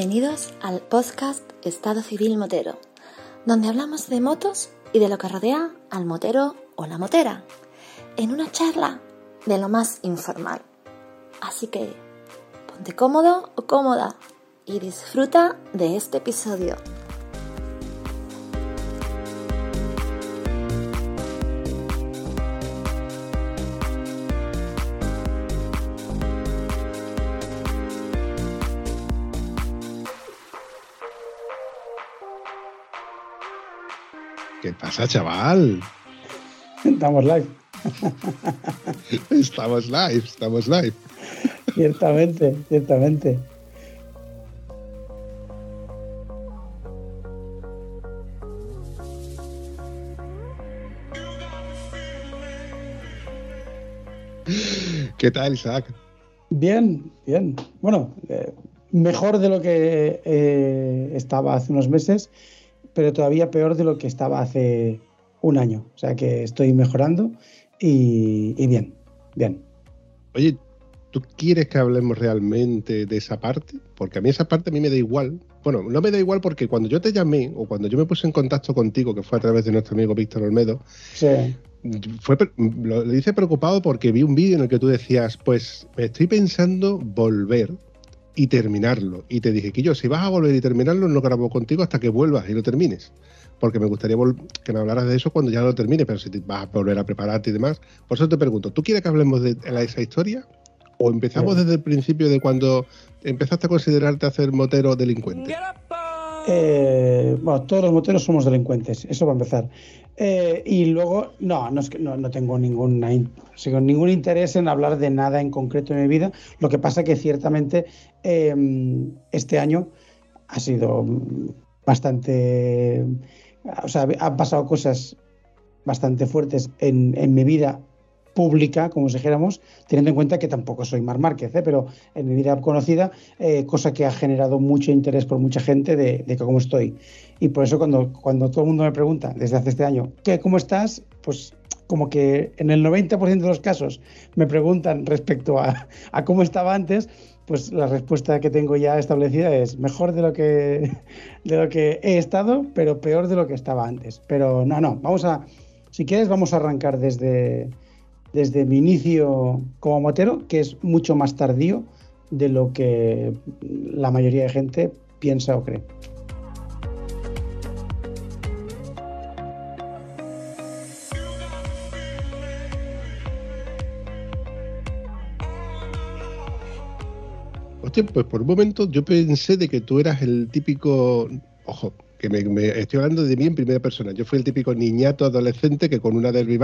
Bienvenidos al podcast Estado Civil Motero, donde hablamos de motos y de lo que rodea al motero o la motera, en una charla de lo más informal. Así que ponte cómodo o cómoda y disfruta de este episodio. Pasa, chaval? Estamos live. estamos live, estamos live. Ciertamente, ciertamente. ¿Qué tal, Isaac? Bien, bien. Bueno, eh, mejor de lo que eh, estaba hace unos meses pero todavía peor de lo que estaba hace un año. O sea que estoy mejorando y, bien, bien. Oye, ¿tú quieres que hablemos realmente de esa parte? Porque a mí esa parte a mí me da igual. Bueno, no me da igual porque cuando yo te llamé o cuando yo me puse en contacto contigo, que fue a través de nuestro amigo Víctor Olmedo, fue, lo, hice preocupado porque vi un vídeo en el que tú decías, pues me estoy pensando volver y terminarlo. Y te dije que yo, si vas a volver y terminarlo, no grabo contigo hasta que vuelvas y lo termines. Porque me gustaría que me hablaras de eso cuando ya lo termines, pero si vas a volver a prepararte y demás. Por eso te pregunto, ¿tú quieres que hablemos de esa historia? ¿O empezamos desde el principio de cuando empezaste a considerarte hacer motero delincuente? Eh, bueno, todos los moteros somos delincuentes, eso va a empezar. Eh, y luego, no, no, es que, no, no tengo ningún, ningún interés en hablar de nada en concreto en mi vida. Lo que pasa que ciertamente em, este año ha sido bastante... O sea, han pasado cosas bastante fuertes en, en mi vida pública, como dijéramos, teniendo en cuenta que tampoco soy Mar Márquez, ¿eh? pero en mi vida conocida, eh, cosa que ha generado mucho interés por mucha gente de, de, cómo estoy. Y por eso cuando, cuando todo el mundo me pregunta desde hace este año, ¿qué, ¿cómo estás? Pues como que en el 90% de los casos me preguntan respecto a, a, cómo estaba antes, pues la respuesta que tengo ya establecida es mejor de lo que de lo que he estado, pero peor de lo que estaba antes. Pero no, no, vamos a, si quieres, vamos a arrancar desde, desde mi inicio como motero, que es mucho más tardío de lo que la mayoría de gente piensa o cree. Hostia, pues por un momento yo pensé de que tú eras el típico, ojo, que me, estoy hablando de mí en primera persona. Yo fui el típico niñato adolescente que con una Derby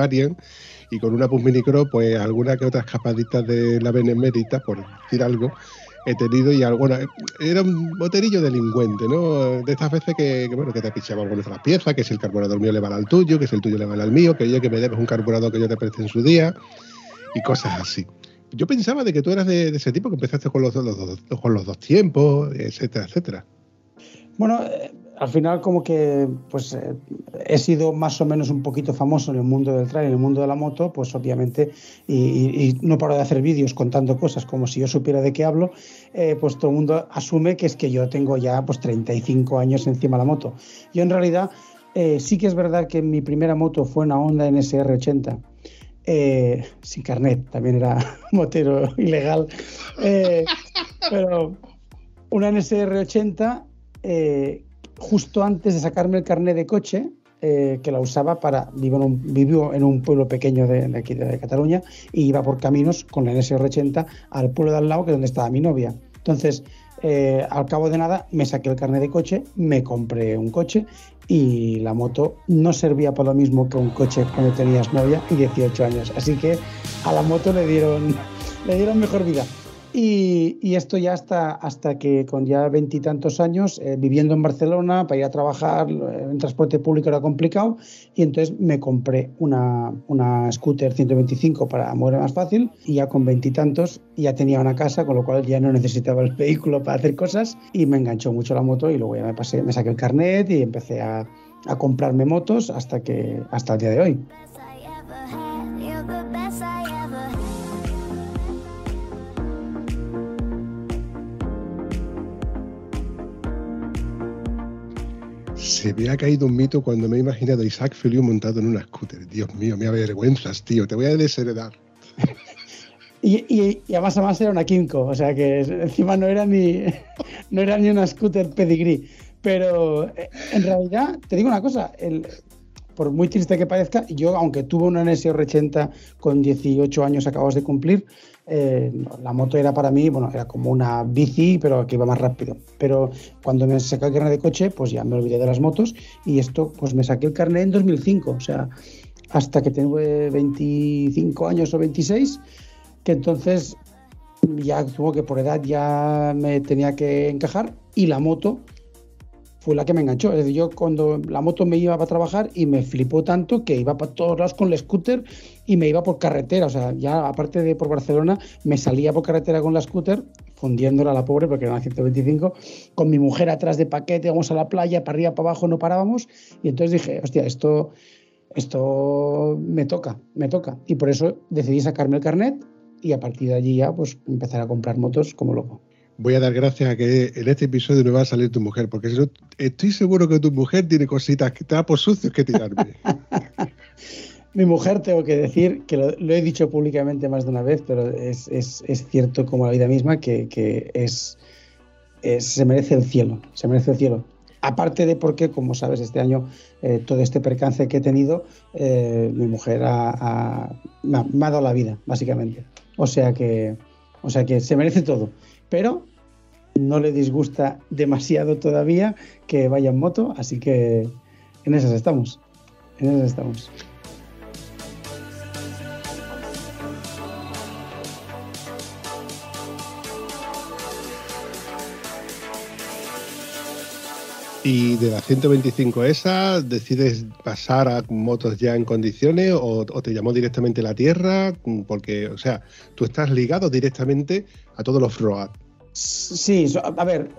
y con una Pus Minicro, pues alguna que otras escapaditas de la Benemérita, por decir algo, he tenido y alguna era un boterillo delincuente, ¿no? De estas veces que, bueno, que te pichaba algunas de las piezas, que si el carburador mío le vale al tuyo, que si el tuyo le vale al mío, que yo que me debes un carburador que yo te presté en su día y cosas así. Yo pensaba de que tú eras de, ese tipo, que empezaste con los, con los dos tiempos, etcétera, etcétera. Bueno, al final como que pues eh, he sido más o menos un poquito famoso en el mundo del trail, en el mundo de la moto, pues obviamente, y, no paro de hacer vídeos contando cosas como si yo supiera de qué hablo, eh, pues todo el mundo asume que es que yo tengo ya pues 35 años encima de la moto. Yo en realidad eh, sí que es verdad que mi primera moto fue una Honda NSR 80. sin carnet, también era motero ilegal, pero una NSR 80 justo antes de sacarme el carnet de coche, eh, que la usaba para. Vivo en un, vivo un pueblo pequeño de, aquí de, Cataluña y iba por caminos con la NSR80 al pueblo de al lado, que es donde estaba mi novia. Entonces, eh, al cabo de nada, me saqué el carnet de coche, me compré un coche y la moto no servía para lo mismo que un coche cuando tenías novia y 18 años. Así que a la moto le dieron, le dieron mejor vida. Y, esto ya hasta, hasta que con ya veintitantos años, eh, viviendo en Barcelona, para ir a trabajar eh, en transporte público era complicado, y entonces me compré una, una scooter 125 para mover más fácil, y ya con veintitantos ya tenía una casa, con lo cual ya no necesitaba el vehículo para hacer cosas, y me enganchó mucho la moto, y luego ya me pasé, me saqué el carnet y empecé a, a comprarme motos hasta, que, hasta el día de hoy. Se me ha caído un mito cuando me he imaginado a Isaac Feliu montado en una scooter. Dios mío, me avergüenzas, tío. Te voy a desheredar. Y, y, y, además, además era una Kimco, o sea que encima no era ni, no era ni una scooter pedigree. Pero eh, en realidad, te digo una cosa, el, por muy triste que parezca, yo, aunque tuve una NSR80 con 18 años acabados de cumplir, eh, la moto era para mí, bueno, era como una bici, pero que iba más rápido. Pero cuando me saqué el carnet de coche, pues ya me olvidé de las motos y esto, pues me saqué el carnet en 2005, o sea, hasta que tengo 25 años o 26 que entonces ya tuvo que por edad ya me tenía que encajar y la moto fue la que me enganchó. Es yo cuando la moto me iba para trabajar y me flipó tanto que iba para todos lados con el scooter y me iba por carretera. O sea, ya aparte de por Barcelona, me salía por carretera con la scooter, fundiéndola a la pobre porque era una 125, con mi mujer atrás de paquete, vamos a la playa, para arriba, para abajo, no parábamos. Y entonces dije, hostia, esto, esto me toca, me toca. Y por eso decidí sacarme el carnet y a partir de allí ya pues empezar a comprar motos como loco. Voy a dar gracias a que en este episodio no va a salir tu mujer, porque si estoy seguro que tu mujer tiene cositas, trapos sucios que tirarme. Mi mujer, tengo que decir, que lo, he dicho públicamente más de una vez, pero es, cierto como la vida misma que, que es, se merece el cielo, se merece el cielo. Aparte de porque, como sabes, este año eh, todo este percance que he tenido, eh, mi mujer me, ha, me ha dado la vida, básicamente. O sea que, o sea que se merece todo. Pero no le disgusta demasiado todavía que vaya en moto, así que en esas estamos. En esas estamos. Y de la 125 esa, ¿decides pasar a motos ya en condiciones o, te llamó directamente la tierra? Porque, o sea, tú estás ligado directamente a todos los road. Sí, a ver,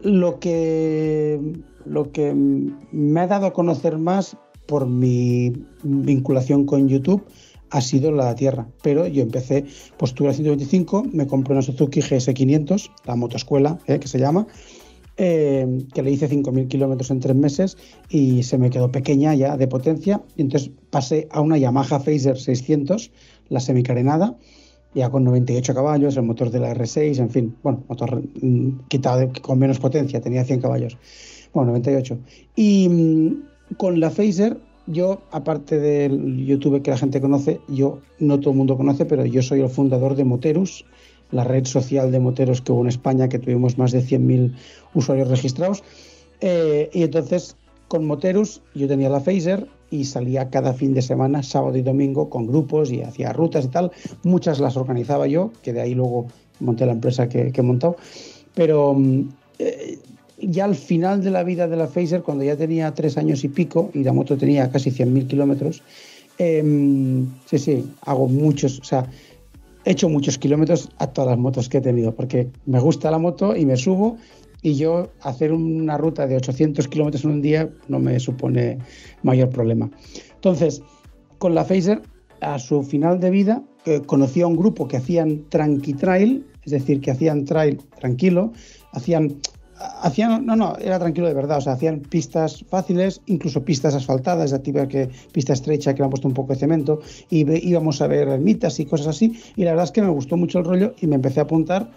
lo que, lo que me ha dado a conocer más por mi vinculación con YouTube ha sido la tierra. Pero yo empecé, pues tuve la 125, me compré una Suzuki GS500, la motoescuela, eh, que se llama, eh, que le hice 5.000 kilómetros en tres meses y se me quedó pequeña ya de potencia. Y entonces pasé a una Yamaha Phaser 600, la semicarenada, ya con 98 caballos, el motor de la R6, en fin, bueno, motor mm, quitado con menos potencia, tenía 100 caballos, bueno, 98. Y mm, con la Phaser, yo, aparte del YouTube que la gente conoce, yo, no todo el mundo conoce, pero yo soy el fundador de Moterus, la red social de moteros que hubo en España, que tuvimos más de 100.000 usuarios registrados. Eh, y entonces, con Moterus, yo tenía la Phaser y salía cada fin de semana, sábado y domingo, con grupos y hacía rutas y tal. Muchas las organizaba yo, que de ahí luego monté la empresa que, que he montado. Pero eh, ya al final de la vida de la Phaser, cuando ya tenía tres años y pico y la moto tenía casi 100.000 kilómetros, eh, sí, sí, hago muchos, o sea, he hecho muchos kilómetros a todas las motos que he tenido, porque me gusta la moto y me subo y yo hacer una ruta de 800 kilómetros en un día no me supone mayor problema. Entonces, con la Phaser, a su final de vida, eh, conocí a un grupo que hacían tranqui trail, es decir, que hacían trail tranquilo, hacían hacían, no, no, era tranquilo de verdad, o sea, hacían pistas fáciles, incluso pistas asfaltadas, de tipo que pista estrecha que le han puesto un poco de cemento, y íbamos a ver ermitas y cosas así, y la verdad es que me gustó mucho el rollo y me empecé a apuntar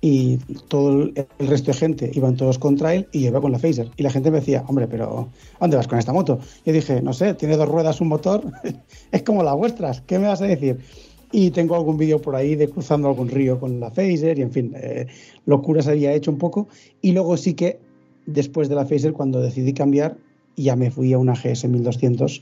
y todo el, el resto de gente iban todos con trail y yo iba con la Phaser. Y la gente me decía, hombre, pero ¿a dónde vas con esta moto? Yo dije, no sé, tiene dos ruedas, un motor, es como las vuestras, ¿qué me vas a decir? Y tengo algún vídeo por ahí de cruzando algún río con la Phaser y en fin, eh, locuras había hecho un poco. Y luego sí que después de la Phaser cuando decidí cambiar ya me fui a una GS 1200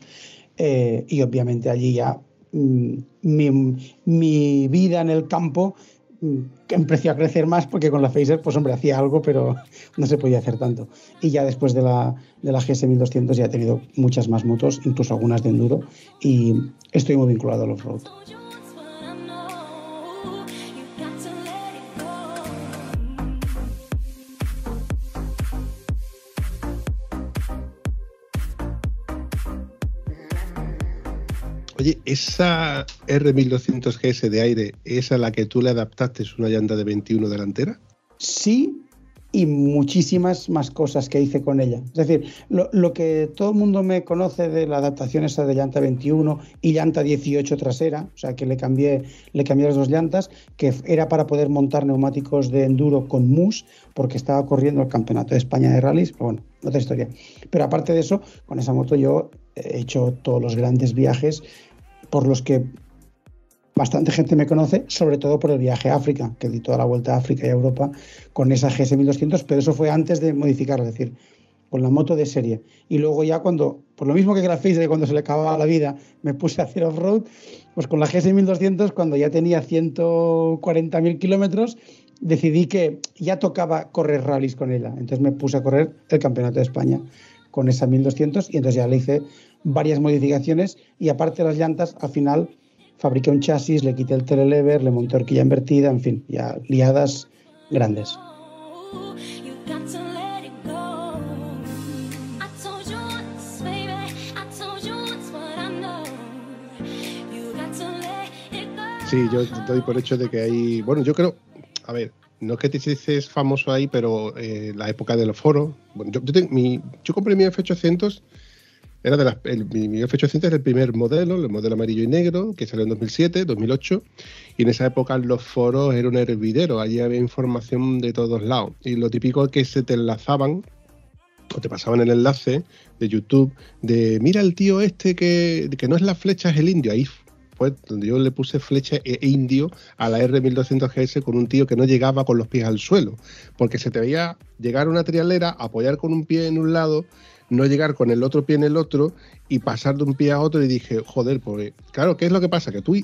eh, y obviamente allí ya mmm, mi, mi, vida en el campo mmm, empezó a crecer más porque con la Phaser pues hombre hacía algo pero no se podía hacer tanto. Y ya después de la, de la GS 1200 ya he tenido muchas más motos incluso algunas de enduro y estoy muy vinculado a los Esa R1200 GS de aire, ¿es a la que tú le adaptaste una llanta de 21 delantera? Sí, y muchísimas más cosas que hice con ella. Es decir, lo, que todo el mundo me conoce de la adaptación esa de llanta 21 y llanta 18 trasera, o sea que le cambié, le cambié las dos llantas, que era para poder montar neumáticos de enduro con MUS, porque estaba corriendo el Campeonato de España de rallies, pero bueno, otra historia. Pero aparte de eso, con esa moto yo he hecho todos los grandes viajes por los que bastante gente me conoce, sobre todo por el viaje a África, que di toda la vuelta a África y a Europa con esa GS 1200, pero eso fue antes de modificarla, es decir, con la moto de serie. Y luego ya cuando, por lo mismo que de cuando se le acababa la vida, me puse a hacer off-road, pues con la GS 1200, cuando ya tenía 140.000 kilómetros, decidí que ya tocaba correr rallies con ella. Entonces me puse a correr el Campeonato de España con esa 1200 y entonces ya le hice varias modificaciones y aparte de las llantas, al final fabriqué un chasis, le quité el telelever, le monté horquilla invertida, en fin, ya liadas grandes. Sí, yo doy por hecho de que hay. Bueno, yo creo. A ver, no es que te dices famoso ahí, pero eh, la época de los foros. Bueno, yo, yo compré mi F800 era de las, el, mi F800 era el primer modelo, el modelo amarillo y negro, que salió en 2007, 2008, y en esa época los foros eran un hervidero, allí había información de todos lados. Y lo típico es que se te enlazaban o te pasaban el enlace de YouTube de mira el tío este que, que no es la flecha, es el indio. Ahí fue donde yo le puse flecha e indio a la R1200GS con un tío que no llegaba con los pies al suelo, porque se te veía llegar una trialera, apoyar con un pie en un lado no llegar con el otro pie en el otro y pasar de un pie a otro y dije, joder, pues claro, ¿qué es lo que pasa? Que tú,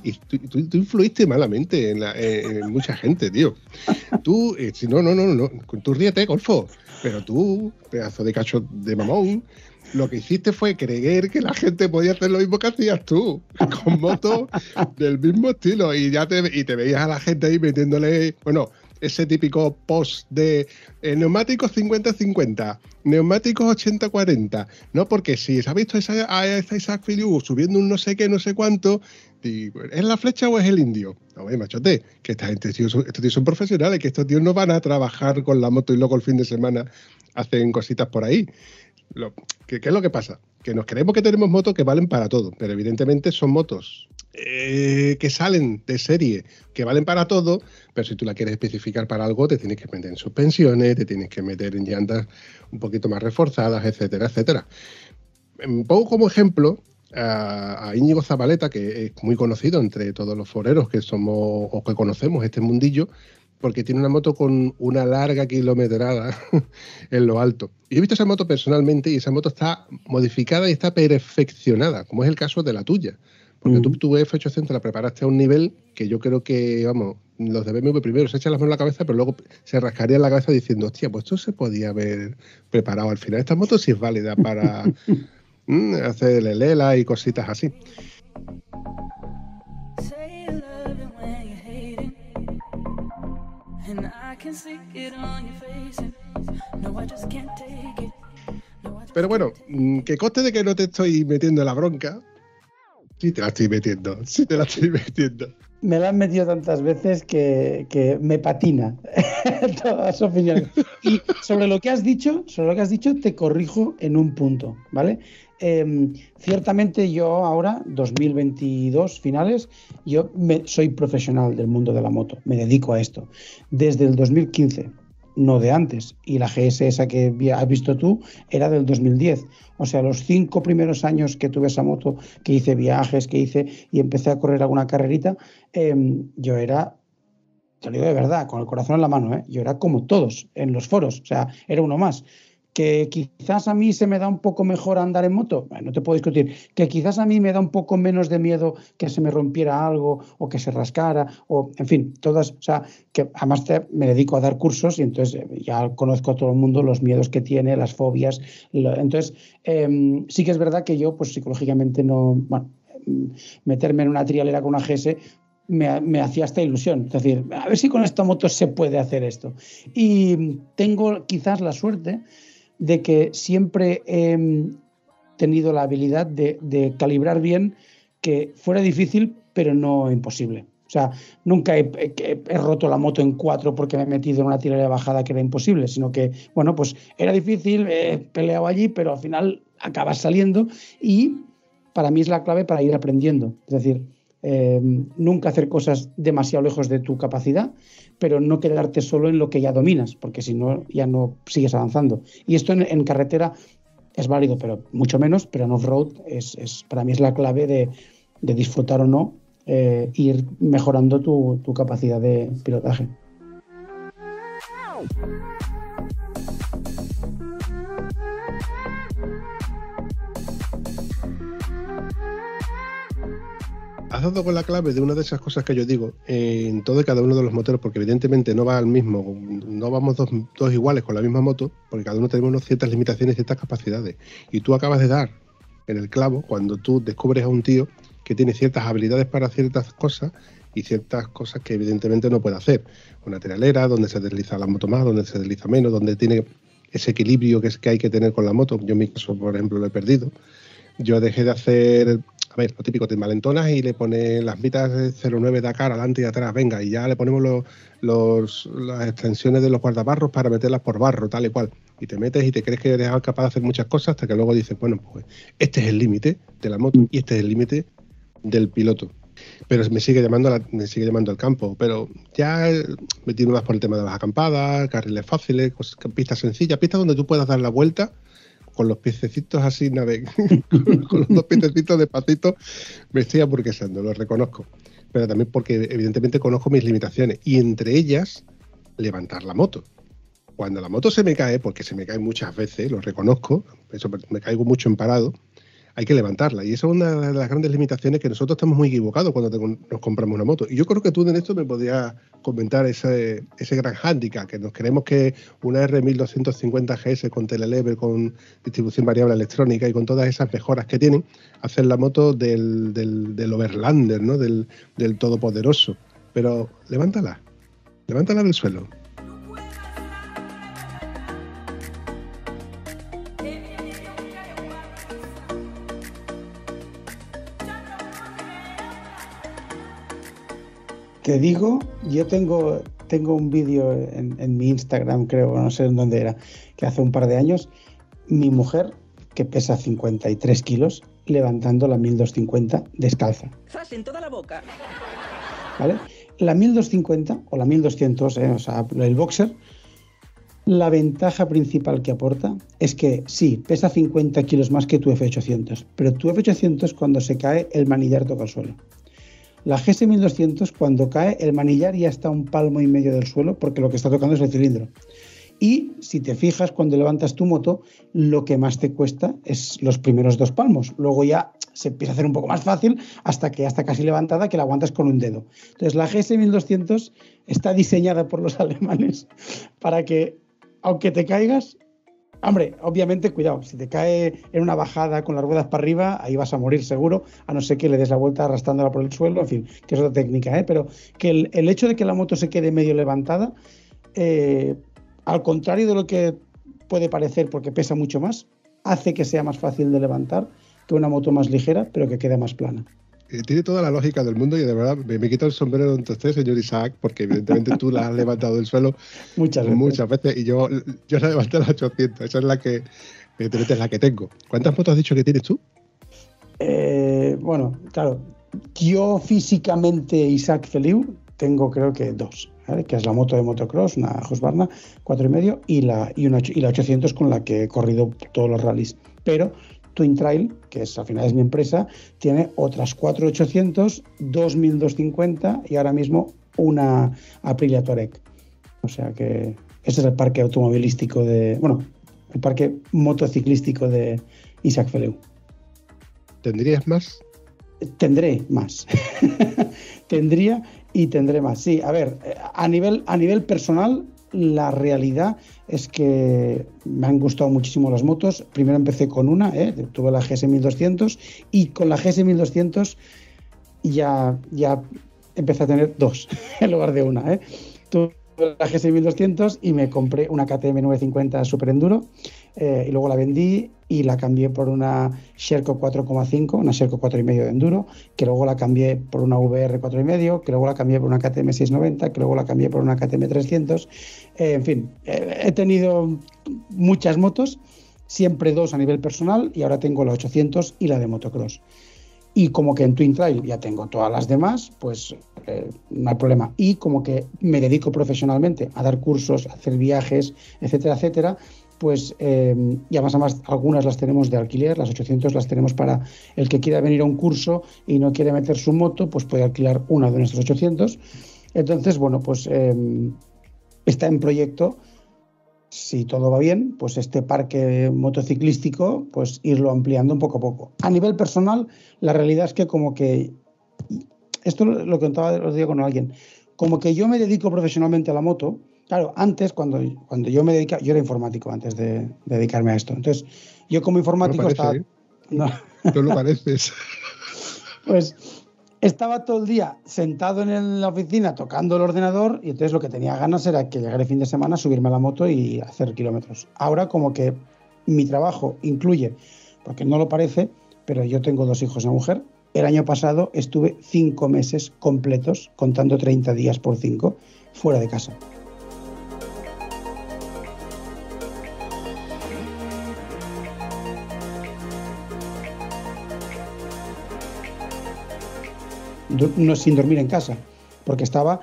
tú, influiste malamente en, mucha gente, tío. Tú, eh, no, no, no, no, tú ríete, Golfo, pero tú, pedazo de cacho de mamón, lo que hiciste fue creer que la gente podía hacer lo mismo que hacías tú, con motos del mismo estilo, y ya te, y te veías a la gente ahí metiéndole, bueno, ese típico post de eh, neumáticos 50-50, neumáticos 80-40, ¿no? Porque si se ha visto esa, a esa Isaac Filiu subiendo un no sé qué, no sé cuánto, ¿es la flecha o es el indio? No, machote, que esta gente, estos tíos son profesionales, que estos tíos no van a trabajar con la moto y luego el fin de semana hacen cositas por ahí. ¿qué, ¿Qué es lo que pasa? Que nos creemos que tenemos motos que valen para todo, pero evidentemente son motos eh, que salen de serie, que valen para todo, pero si tú la quieres especificar para algo, te tienes que meter en suspensiones, te tienes que meter en llantas un poquito más reforzadas, etcétera, etcétera. Un poco como ejemplo, a, Íñigo Zabaleta, que es muy conocido entre todos los foreros que somos o que conocemos este mundillo, porque tiene una moto con una larga kilometrada en lo alto. Y he visto esa moto personalmente y esa moto está modificada y está perfeccionada, como es el caso de la tuya. Porque tú mm. tu F800 la preparaste a un nivel que yo creo que, vamos, los de BMW primero se echan las manos en la cabeza, pero luego se rascarían la cabeza diciendo, hostia, pues esto se podía haber preparado al final. Esta moto sí es válida para mm, hacer el lela y cositas así. Pero bueno, mm, que coste de que no te estoy metiendo la bronca, Sí, te la estoy metiendo. Sí, te la estoy metiendo. Me la han metido tantas veces que, me patina todas opiniones. Y sobre lo que has dicho, sobre lo que has dicho, te corrijo en un punto, ¿vale? Em, ciertamente yo ahora, 2022 finales, yo me, soy profesional del mundo de la moto, me dedico a esto. Desde el 2015, no de antes. Y la GS esa que has visto tú era del 2010. O sea, los cinco primeros años que tuve esa moto, que hice viajes, que hice y empecé a correr alguna carrerita, em, yo era, te lo digo de verdad, con el corazón en la mano, ¿eh? yo era como todos en los foros, o sea, era uno más que quizás a mí se me da un poco mejor andar en moto, no te puedo discutir, que quizás a mí me da un poco menos de miedo que se me rompiera algo o que se rascara, o en fin, todas, o sea, que además me dedico a dar cursos y entonces eh, ya conozco a todo el mundo los miedos que tiene, las fobias, entonces em, sí que es verdad que yo pues psicológicamente no, bueno, meterme en una trialera con una GS me, me, hacía esta ilusión. Es decir, a ver si con esta moto se puede hacer esto. Y tengo quizás la suerte de que siempre he tenido la habilidad de, calibrar bien que fuera difícil, pero no imposible. O sea, nunca he, roto la moto en cuatro porque me he metido en una tirada de bajada que era imposible, sino que, bueno, pues era difícil, he peleado allí, pero al final acabas saliendo y para mí es la clave para ir aprendiendo. Es decir, eh, nunca hacer cosas demasiado lejos de tu capacidad, pero no quedarte solo en lo que ya dominas, porque si no, ya no sigues avanzando. Y esto en, carretera es válido, pero mucho menos, pero en off-road es, para mí es la clave de disfrutar o no eh, ir mejorando tu, tu capacidad de pilotaje. Has dado con la clave de una de esas cosas que yo digo en todo y cada uno de los motores, porque evidentemente no va al mismo, no vamos dos, iguales con la misma moto, porque cada uno tenemos ciertas limitaciones ciertas capacidades. Y tú acabas de dar en el clavo cuando tú descubres a un tío que tiene ciertas habilidades para ciertas cosas y ciertas cosas que evidentemente no puede hacer. Una trialera, donde se desliza la moto más, donde se desliza menos, donde tiene ese equilibrio que, es, que hay que tener con la moto. Yo en mi caso, por ejemplo, lo he perdido. Yo dejé de hacer, ver, lo típico, te malentonas y le pones las mitas de 09 Dakar adelante y atrás, venga, y ya le ponemos los, las extensiones de los guardabarros para meterlas por barro, tal y cual. Y te metes y te crees que eres capaz de hacer muchas cosas hasta que luego dices, bueno, pues este es el límite de la moto y este es el límite del piloto. Pero me sigue llamando me sigue llamando al campo. Pero ya me tiro más por el tema de las acampadas, carriles fáciles, pistas sencillas, pistas donde tú puedas dar la vuelta con los piececitos así, con, los dos piececitos despacito, me estoy aburguesando, lo reconozco. Pero también porque evidentemente conozco mis limitaciones y entre ellas levantar la moto. Cuando la moto se me cae, porque se me cae muchas veces, lo reconozco, eso me caigo mucho en parado, hay que levantarla. Y esa es una de las grandes limitaciones que nosotros estamos muy equivocados cuando nos compramos una moto. Y yo creo que tú en esto me podrías comentar ese, ese gran hándicap, que nos creemos que una R1250 GS con telelever, con distribución variable electrónica y con todas esas mejoras que tienen, hacen la moto del, del, del overlander, ¿no? del, del todopoderoso. Pero levántala, levántala del suelo. Te digo, yo tengo, tengo un vídeo en, mi Instagram, creo, no sé en dónde era, que hace un par de años, mi mujer, que pesa 53 kilos, levantando la 1250 descalza. en toda la boca! ¿Vale? La 1250 o la 1200, eh, o sea, el boxer, la ventaja principal que aporta es que sí, pesa 50 kilos más que tu F800, pero tu F800 cuando se cae el manillar toca el suelo. La GS1200 cuando cae el manillar ya está un palmo y medio del suelo porque lo que está tocando es el cilindro. Y si te fijas cuando levantas tu moto, lo que más te cuesta es los primeros dos palmos. Luego ya se empieza a hacer un poco más fácil hasta que ya está casi levantada que la aguantas con un dedo. Entonces la GS1200 está diseñada por los alemanes para que aunque te caigas, Hombre, obviamente, cuidado, si te cae en una bajada con las ruedas para arriba, ahí vas a morir seguro, a no ser que le des la vuelta arrastrándola por el suelo, en fin, que es otra técnica, ¿eh? pero que el, hecho de que la moto se quede medio levantada, eh, al contrario de lo que puede parecer porque pesa mucho más, hace que sea más fácil de levantar que una moto más ligera, pero que quede más plana. Eh, tiene toda la lógica del mundo y de verdad me, quito el sombrero ante usted, señor Isaac, porque evidentemente tú la has levantado del suelo muchas veces. muchas veces y yo, yo la levanté a las 800. Esa es la que, evidentemente es la que tengo. ¿Cuántas motos has dicho que tienes tú? Eh, bueno, claro, yo físicamente, Isaac Feliu, tengo creo que dos, que es la moto de motocross, una Husqvarna y medio y la, y, una, y la 800 con la que he corrido todos los rallies. Pero Twin Trail, que es, al final es mi empresa, tiene otras 4800, 2250 y ahora mismo una Aprilia Touareg. O sea que ese es el parque automovilístico de, bueno, el parque motociclístico de Isaac Feleu. ¿Tendrías más? Tendré más. Tendría y tendré más. Sí, a ver, a nivel, a nivel personal, la realidad es que me han gustado muchísimo las motos. Primero empecé con una, ¿eh? tuve la GS 1200 y con la GS 1200 ya, ya empecé a tener dos en lugar de una. ¿eh? Tuve la GS 1200 y me compré una KTM 950 Super Enduro eh, y luego la vendí y la cambié por una Sherco 4,5, una Sherco 4,5 de enduro, que luego la cambié por una VR 4,5, que luego la cambié por una KTM 690, que luego la cambié por una KTM 300. Eh, en fin, eh, he tenido muchas motos, siempre dos a nivel personal y ahora tengo la 800 y la de motocross. Y como que en Twin Trail ya tengo todas las demás, pues eh, no hay problema. Y como que me dedico profesionalmente a dar cursos, hacer viajes, etcétera, etcétera, pues eh, y además, además algunas las tenemos de alquiler, las 800 las tenemos para el que quiera venir a un curso y no quiere meter su moto, pues puede alquilar una de nuestros 800. Entonces, bueno, pues eh, está en proyecto, si todo va bien, pues este parque motociclístico, pues irlo ampliando un poco a poco. A nivel personal, la realidad es que como que, esto lo contaba el otro día con alguien, como que yo me dedico profesionalmente a la moto, Claro, antes, cuando, cuando yo me dedicaba, yo era informático antes de, dedicarme a esto. Entonces, yo como informático no estaba. ¿eh? No. no lo pareces. pues estaba todo el día sentado en la oficina tocando el ordenador y entonces lo que tenía ganas era que llegara el fin de semana, subirme a la moto y hacer kilómetros. Ahora como que mi trabajo incluye, porque no lo parece, pero yo tengo dos hijos de mujer. El año pasado estuve cinco meses completos, contando 30 días por cinco, fuera de casa. No, sin dormir en casa, porque estaba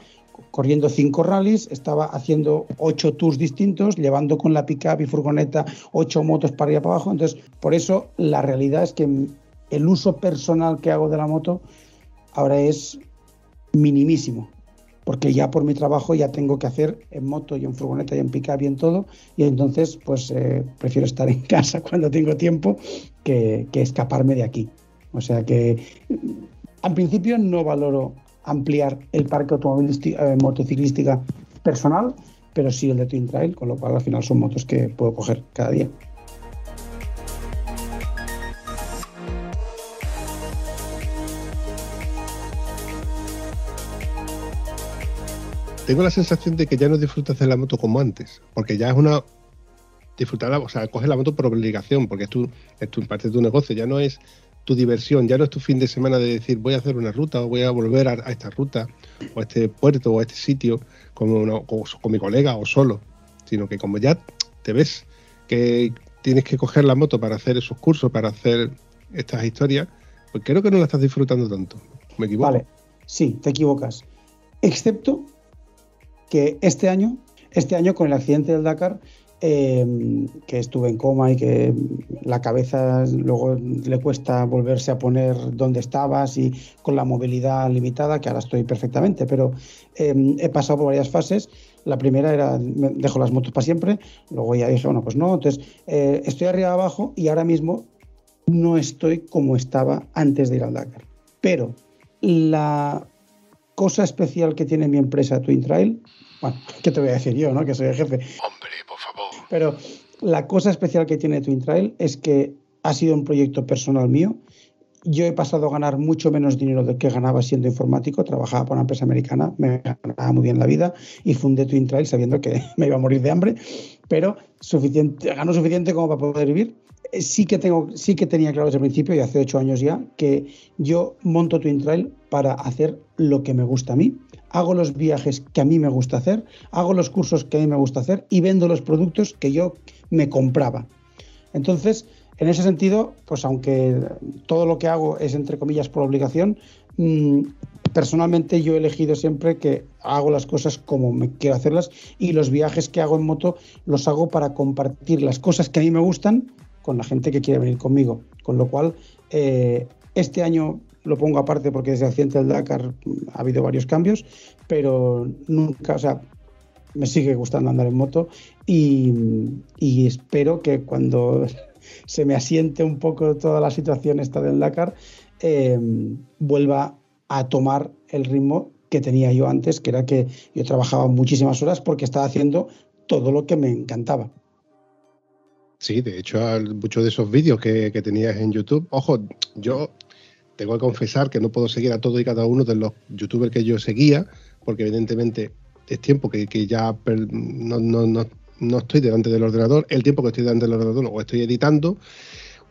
corriendo cinco rallies, estaba haciendo ocho tours distintos, llevando con la pickup y furgoneta ocho motos para allá para abajo. Entonces, por eso la realidad es que el uso personal que hago de la moto ahora es minimísimo, porque ya por mi trabajo ya tengo que hacer en moto y en furgoneta y en pickup y en todo, y entonces pues eh, prefiero estar en casa cuando tengo tiempo que, que escaparme de aquí. O sea que en principio no valoro ampliar el parque automovilístico, eh, personal, pero sí el de Twin Trail, con lo cual al final son motos que puedo coger cada día. Tengo la sensación de que ya no disfrutas de la moto como antes, porque ya es una disfrutar, o sea, coger la moto por obligación, porque es tu, es tu parte de tu negocio, ya no es tu diversión, ya no es tu fin de semana de decir voy a hacer una ruta o voy a volver a, esta ruta o a este puerto o a este sitio como con, mi colega o solo, sino que como ya te ves que tienes que coger la moto para hacer esos cursos, para hacer estas historias, pues creo que no la estás disfrutando tanto. ¿Me equivoco? Vale, sí, te equivocas. Excepto que este año, este año con el accidente del Dakar, Em, que estuve en coma y que la cabeza luego le cuesta volverse a poner donde estabas y con la movilidad limitada, que ahora estoy perfectamente, pero em, he pasado por varias fases. La primera era, dejo las motos para siempre, luego ya dije, bueno, pues no, entonces eh, estoy arriba abajo y ahora mismo no estoy como estaba antes de ir al Dakar. Pero la cosa especial que tiene mi empresa Twin Trail, bueno, ¿qué te voy a decir yo, no? Que soy el jefe. Pero la cosa especial que tiene Twin Trail es que ha sido un proyecto personal mío. Yo he pasado a ganar mucho menos dinero del que ganaba siendo informático. Trabajaba para una empresa americana, me ganaba muy bien la vida y fundé Twin Trail sabiendo que me iba a morir de hambre, pero suficiente, gano suficiente como para poder vivir. Eh, sí que, tengo, sí que tenía claro desde el principio, y hace ocho años ya, que yo monto Twin Trail para hacer lo que me gusta a mí hago los viajes que a mí me gusta hacer, hago los cursos que a mí me gusta hacer y vendo los productos que yo me compraba. Entonces, en ese sentido, pues aunque todo lo que hago es entre comillas por obligación, mm, personalmente yo he elegido siempre que hago las cosas como me quiero hacerlas y los viajes que hago en moto los hago para compartir las cosas que a mí me gustan con la gente que quiere venir conmigo. Con lo cual, eh, este año lo pongo aparte porque desde el accidente del Dakar ha habido varios cambios, pero nunca, o sea, me sigue gustando andar en moto y, espero que cuando se me asiente un poco toda la situación esta del Dakar, eh, vuelva a tomar el ritmo que tenía yo antes, que era que yo trabajaba muchísimas horas porque estaba haciendo todo lo que me encantaba. Sí, de hecho, muchos de esos vídeos que, que tenías en YouTube, ojo, yo tengo que confesar que no puedo seguir a todos y cada uno de los youtubers que yo seguía, porque evidentemente es tiempo que, ya no, no estoy delante del ordenador, el tiempo que estoy delante del ordenador o estoy editando,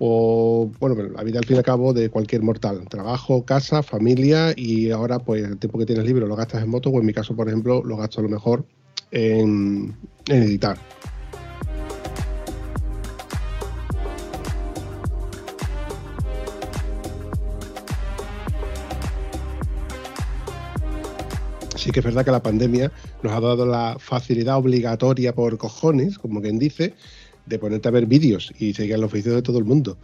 o bueno, la vida al fin y al cabo de cualquier mortal, trabajo, casa, familia y ahora pues el tiempo que tienes libre lo gastas en moto o en mi caso por ejemplo lo gasto a lo mejor en, en editar. Sí que es verdad que la pandemia nos ha dado la facilidad obligatoria por cojones, como quien dice, de ponerte a ver vídeos y seguir los oficios de todo el mundo.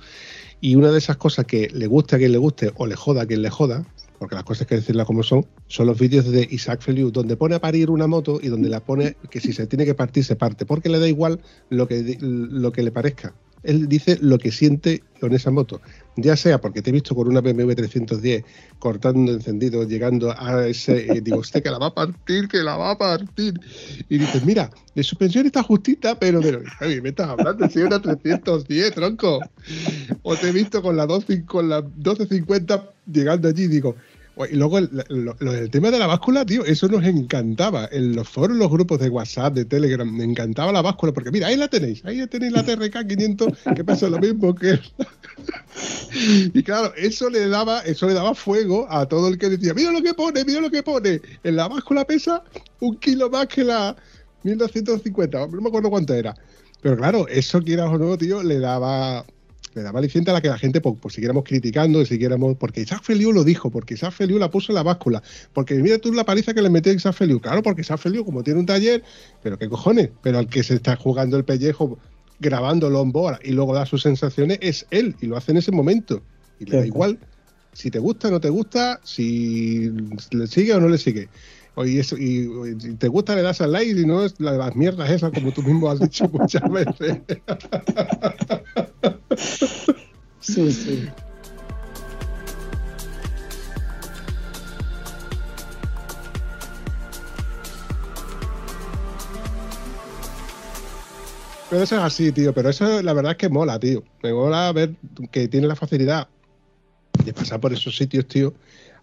Y una de esas cosas que le guste a quien le guste o le joda a quien le joda, porque las cosas hay que decirlas como son, son los vídeos de Isaac Feliu, donde pone a parir una moto y donde la pone que si se tiene que partir, se parte, porque le da igual lo que, lo que le parezca él dice lo que siente con esa moto. Ya sea porque te he visto con una BMW 310 cortando encendido, llegando a ese, y digo, usted que la va a partir, que la va a partir. Y dices, mira, de suspensión está justita, pero, pero me estás hablando, si una 310, tronco. O te he visto con la, 12, con la 1250 llegando allí, digo, y luego el, tema de la báscula, tío, eso nos encantaba. En los foros, los grupos de WhatsApp, de Telegram, me encantaba la báscula, porque mira, ahí la tenéis, ahí tenéis la TRK 500, que pasa lo mismo que... y claro, eso le daba, eso le daba fuego a todo el que decía, mira lo que pone, mira lo que pone. En la báscula pesa un kilo más que la 1250, no me acuerdo cuánto era. Pero claro, eso quieras o no, tío, le daba le daba aliciente a la que la gente pues, pues siguiéramos criticando, y siguiéramos, porque Isaac Feliu lo dijo, porque Isaac Feliu la puso en la báscula, porque mira tú la paliza que le metió Isaac Feliu, claro, porque Isaac Feliu como tiene un taller, pero qué cojones, pero al que se está jugando el pellejo grabándolo en boa y luego da sus sensaciones es él y lo hace en ese momento y le da igual si te gusta o no te gusta, si le sigue o no le sigue. Y, eso, y, te gusta le das al like y no es la, las mierdas esas como tú mismo has dicho muchas veces. Sí, sí. Pero eso es así, tío. Pero eso la verdad es que mola, tío. Me mola ver que tiene la facilidad de pasar por esos sitios, tío.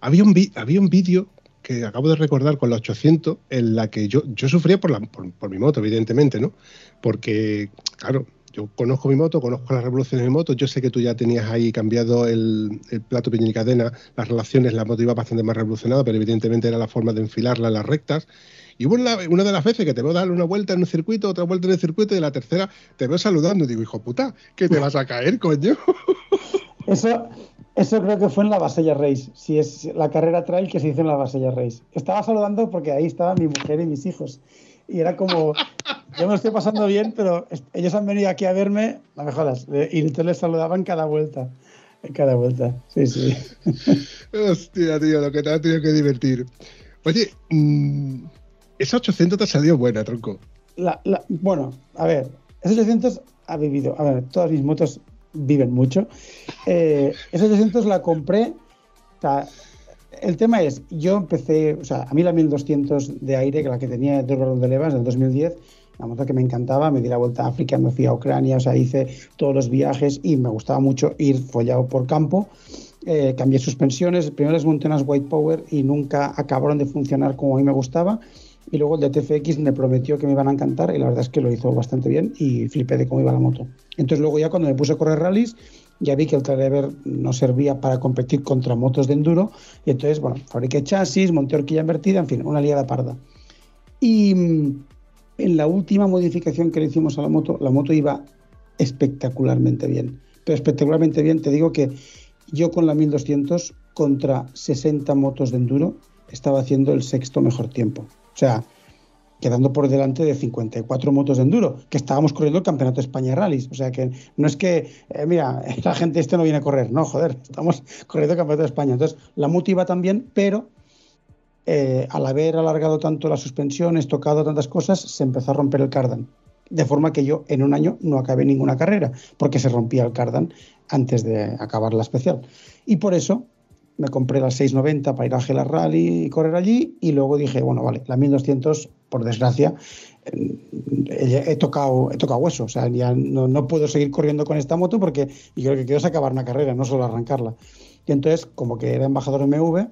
Había un, vídeo que acabo de recordar con la 800 en la que yo, yo sufría por, la, por mi moto, evidentemente, ¿no? Porque, claro, yo conozco mi moto, conozco las revoluciones de mi moto, yo sé que tú ya tenías ahí cambiado el, plato piñón y cadena, las relaciones, la moto iba bastante más revolucionada, pero evidentemente era la forma de enfilarla en las rectas. Y hubo una, de las veces que te veo dar una vuelta en un circuito, otra vuelta en el circuito, y la tercera te veo saludando y digo, hijo puta, que te vas a caer, coño. Eso, eso creo que fue en la Basella Race, si es la carrera trail que se hizo en la Basella Race. Estaba saludando porque ahí estaba mi mujer y mis hijos. Y era como, yo me lo estoy pasando bien, pero ellos han venido aquí a verme, no me jodas, y entonces les saludaban cada vuelta. En cada vuelta, sí, sí. Hostia, tío, lo que te ha tenido que divertir. Oye, mmm, esa 800 te ha salido buena, tronco. La, bueno, a ver, esa 800 ha vivido, a ver, todas mis motos viven mucho. Eh, esa 800 la compré, el tema es, yo empecé, o sea, a mí la 1200 de aire, que la que tenía dos barros de levas del 2010, la moto que me encantaba, me di la vuelta a África, me fui a Ucrania, o sea, hice todos los viajes y me gustaba mucho ir follado por campo. Eh, cambié suspensiones, primero les monté unas White Power y nunca acabaron de funcionar como a mí me gustaba. Y luego el de TFX me prometió que me iban a encantar y la verdad es que lo hizo bastante bien y flipé de cómo iba la moto. Entonces luego ya cuando me puse a correr rallies, ya vi que el Tradever no servía para competir contra motos de enduro y entonces, bueno, fabriqué chasis, monté horquilla invertida, en fin, una liada parda. Y mm, en la última modificación que le hicimos a la moto, la moto iba espectacularmente bien. Pero espectacularmente bien, te digo que yo con la 1200 contra 60 motos de enduro estaba haciendo el sexto mejor tiempo. O sea, quedando por delante de 54 motos de enduro, que estábamos corriendo el Campeonato de España de Rallys. O sea que no es que, eh, mira, la gente este no viene a correr, no, joder, estamos corriendo el Campeonato de España. Entonces, la moto iba también, pero eh, al haber alargado tanto las suspensiones, tocado tantas cosas, se empezó a romper el cardan. De forma que yo en un año no acabé ninguna carrera, porque se rompía el cardan antes de acabar la especial. Y por eso me compré la 690 para ir a Gela Rally y correr allí, y luego dije, bueno, vale, la 1200 por desgracia, eh, he tocado, he tocado hueso. O sea, ya no, puedo seguir corriendo con esta moto porque yo lo que quiero acabar una carrera, no solo arrancarla. Y entonces, como que era embajador MV,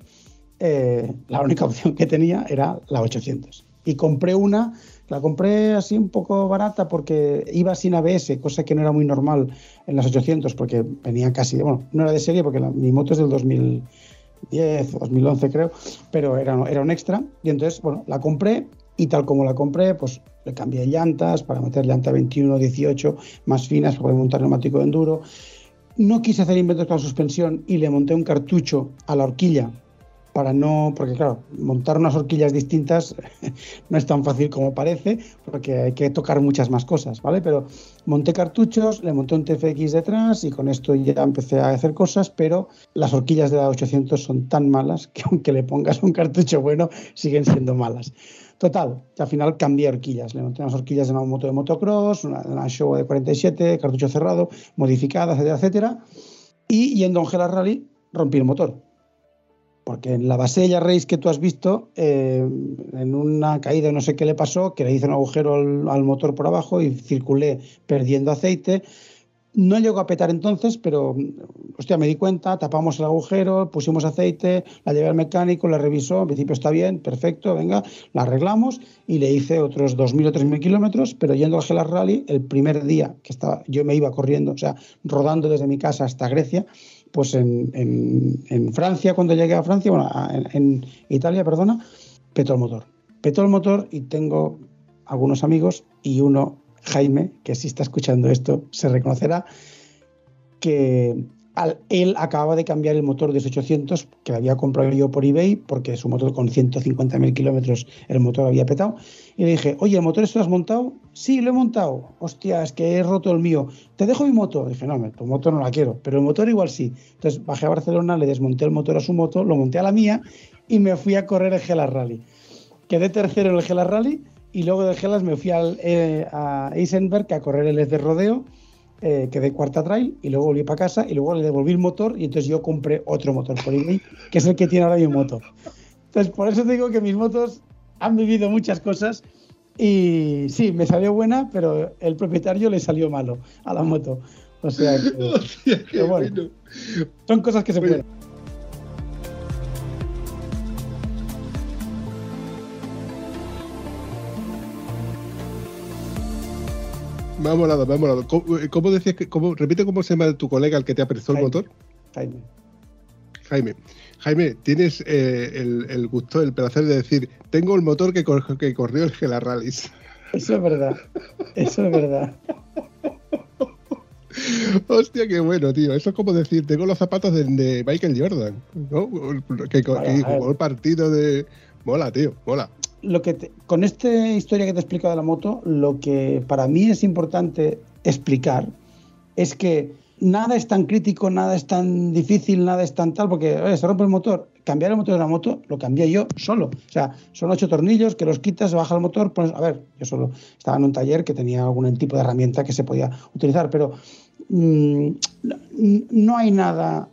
eh, la única opción que tenía era la 800. Y compré una La compré así un poco barata porque iba sin ABS, cosa que no era muy normal en las 800 porque venía casi, bueno, no era de serie porque mi moto es del 2010 o 2011 creo, pero era, era un extra. Y entonces, bueno, la compré y tal como la compré, pues le cambié llantas para meter llanta 21, 18 más finas para poder montar neumático de enduro. No quise hacer inventos con la suspensión y le monté un cartucho a la horquilla para no, porque claro, montar unas horquillas distintas no es tan fácil como parece, porque hay que tocar muchas más cosas, ¿vale? Pero monté cartuchos, le monté un TFX detrás y con esto ya empecé a hacer cosas, pero las horquillas de la 800 son tan malas que aunque le pongas un cartucho bueno, siguen siendo malas. Total, que al final cambié horquillas. Le monté unas horquillas de una moto de motocross, una, una Showa de 47, cartucho cerrado, modificada, etcétera, etcétera. Y yendo a un Gela Rally, rompí el motor porque en la Basella Race que tú has visto, eh, en una caída no sé qué le pasó, que le hice un agujero al, motor por abajo y circulé perdiendo aceite. No llegó a petar entonces, pero hostia, me di cuenta, tapamos el agujero, pusimos aceite, la llevé al mecánico, la revisó, en principio está bien, perfecto, venga, la arreglamos y le hice otros 2.000 o 3.000 kilómetros, pero yendo al Gelar Rally, el primer día que estaba, yo me iba corriendo, o sea, rodando desde mi casa hasta Grecia, pues en, Francia, cuando llegué a Francia, bueno, en, Italia, perdona, petó el motor. Petó motor y tengo algunos amigos y uno, Jaime, que si está escuchando esto, se reconocerá, que él acababa de cambiar el motor de 800 que había comprado yo por eBay porque su motor con 150.000 kilómetros el motor había petado y le dije, oye, ¿el motor esto lo has montado? Sí, lo he montado. Hostia, es que he roto el mío. ¿Te dejo mi moto? dije, no, tu moto no la quiero, pero el motor igual sí. Entonces bajé a Barcelona, le desmonté el motor a su moto, lo monté a la mía y me fui a correr el Gelas Rally. Quedé tercero en el Gelas Rally y luego de Gelas me fui al, eh, a Eisenberg a correr el de rodeo eh, quedé cuarta trail y luego volví para casa y luego le devolví el motor y entonces yo compré otro motor por eBay, que es el que tiene ahora mi moto. Entonces, por eso digo que mis motos han vivido muchas cosas y sí, me salió buena, pero el propietario le salió malo a la moto. O sea, que, bueno, son cosas que se pueden. Me ha molado, me ha molado. ¿Cómo, decías que, cómo, repite cómo se llama tu colega el que te apresó el motor? Jaime. Jaime. Jaime, tienes eh, el, gusto, el placer de decir, tengo el motor que, que corrió el Gela Rallys. Eso es verdad. Eso es verdad. Hostia, qué bueno, tío. Eso es como decir, tengo los zapatos de, Michael Jordan, ¿no? Que, jugó el partido de... Mola, tío, mola lo que con esta historia que te he explicado de la moto, lo que para mí es importante explicar es que nada es tan crítico, nada es tan difícil, nada es tan tal, porque se rompe el motor. Cambiar el motor de la moto lo cambié yo solo. O sea, son ocho tornillos que los quitas, baja el motor, pones. A ver, yo solo estaba en un taller que tenía algún tipo de herramienta que se podía utilizar, pero mm, no hay nada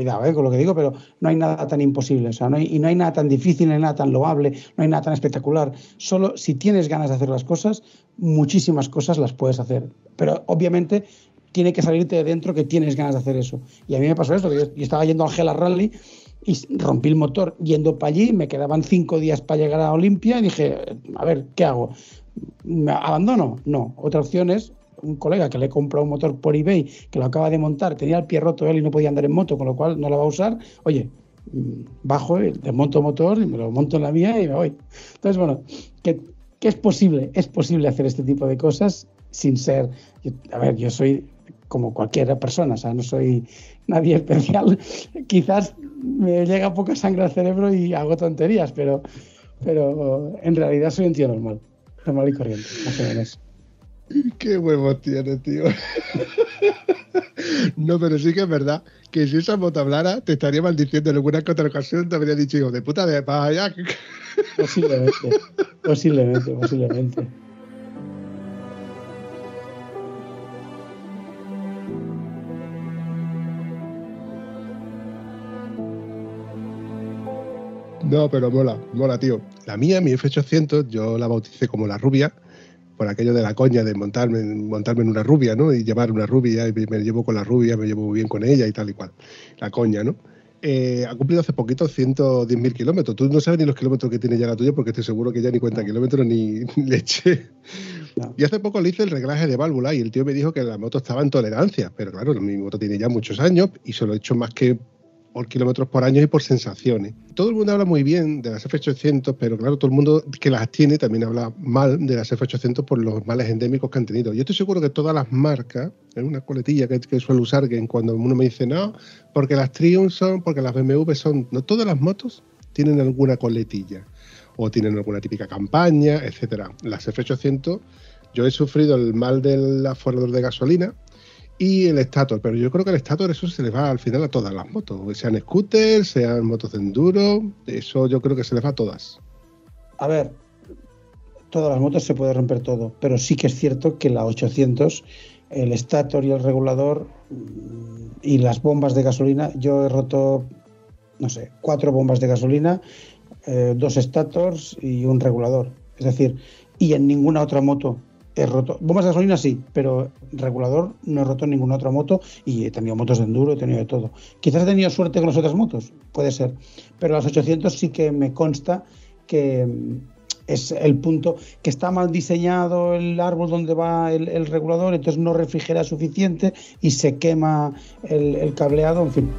cuidado eh, con lo que digo, pero no hay nada tan imposible, o sea, no hay, y no hay nada tan difícil, no nada tan loable, no hay nada tan espectacular. Solo si tienes ganas de hacer las cosas, muchísimas cosas las puedes hacer. Pero obviamente tiene que salirte de dentro que tienes ganas de hacer eso. Y a mí me pasó esto, yo, estaba yendo al Gela Rally y rompí el motor yendo para allí, me quedaban cinco días para llegar a Olimpia y dije, a ver, ¿qué hago? ¿Me abandono? No. Otra opción es un colega que le comprado un motor por eBay, que lo acaba de montar, tenía el pie roto él y no podía andar en moto, con lo cual no lo va a usar, oye, mm, bajo, desmonto motor y me lo monto en la mía y me voy. Entonces, bueno, que, es posible, es posible hacer este tipo de cosas sin ser, a ver, yo soy como cualquier persona, o sea, no soy nadie especial, quizás me llega poca sangre al cerebro y hago tonterías, pero, pero en realidad soy un tío normal, normal y corriente, más o. Qué huevos tiene, tío. No, pero sí que es verdad que si esa moto hablara, te estaría maldiciendo en alguna otra ocasión, te habría dicho, hijo de puta, de allá. Posiblemente, posiblemente, posiblemente. No, pero mola, mola, tío. La mía, mi F800, yo la bauticé como la rubia por aquello de la coña de montarme, montarme en una rubia, ¿no? Y llevar una rubia, y me llevo con la rubia, me llevo muy bien con ella y tal y cual. La coña, ¿no? eh, ha cumplido hace poquito 110.000 kilómetros. Tú no sabes ni los kilómetros que tiene ya la tuya porque estoy seguro que ya ni cuenta kilómetros ni, leche. Y hace poco le hice el reglaje de válvula y el tío me dijo que la moto estaba en tolerancia, pero claro, mi moto tiene ya muchos años y solo he hecho más que por kilómetros por año y por sensaciones. Todo el mundo habla muy bien de las F800, pero claro, todo el mundo que las tiene también habla mal de las F800 por los males endémicos que han tenido. Yo estoy seguro que todas las marcas, en una coletilla que, que suelo usar, que cuando uno me dice, no, porque las Triumph son, porque las BMW son, no todas las motos tienen alguna coletilla o tienen alguna típica campaña, etcétera. Las F800, yo he sufrido el mal del aforador de gasolina, y el estator, pero yo creo que el estator eso se le va al final a todas las motos, sean scooters, sean motos de enduro, eso yo creo que se le va a todas. A ver, todas las motos se puede romper todo, pero sí que es cierto que la 800, el estator y el regulador mm, y las bombas de gasolina, yo he roto, no sé, cuatro bombas de gasolina, eh, dos stators y un regulador. Es decir, y en ninguna otra moto Bombas de gasolina sí, pero regulador no he roto ninguna otra moto y he tenido motos de enduro, he tenido de todo. Quizás he tenido suerte con las otras motos, puede ser, pero las 800 sí que me consta que mm, es el punto que está mal diseñado el árbol donde va el, regulador, entonces no refrigera suficiente y se quema el cableado, en fin.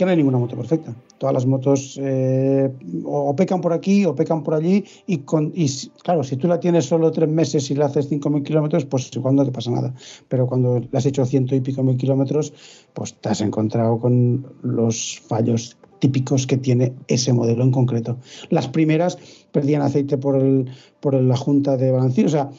Que no hay ninguna moto perfecta. Todas las motos eh, o, pecan por aquí o pecan por allí y, con, y claro, si tú la tienes solo tres meses y la haces 5.000 kilómetros, pues igual no te pasa nada. Pero cuando la has hecho ciento y pico mil kilómetros, pues te has encontrado con los fallos típicos que tiene ese modelo en concreto. Las primeras perdían aceite por, el, por la junta de balancín, o sea,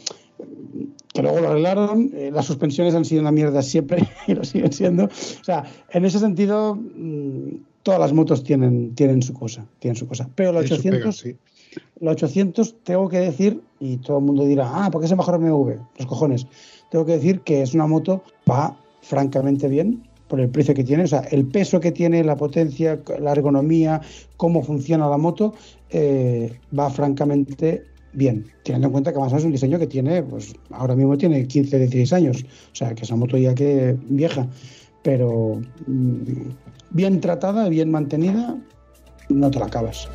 que luego lo arreglaron, eh, las suspensiones han sido una mierda siempre y lo siguen siendo. O sea, en ese sentido, mm, todas las motos tienen, tienen su cosa, tienen su cosa. Pero la 800, la 800 tengo que decir, y todo el mundo dirá, ah, ¿por qué es mejor MV? Los cojones. Tengo que decir que es una moto, va francamente bien por el precio que tiene, o sea, el peso que tiene, la potencia, la ergonomía, cómo funciona la moto, eh, va francamente bien, teniendo en cuenta que además es un diseño que tiene, pues ahora mismo tiene 15, 16 años, o sea, que esa moto ya que vieja, pero mm, bien tratada, bien mantenida, no te la acabas.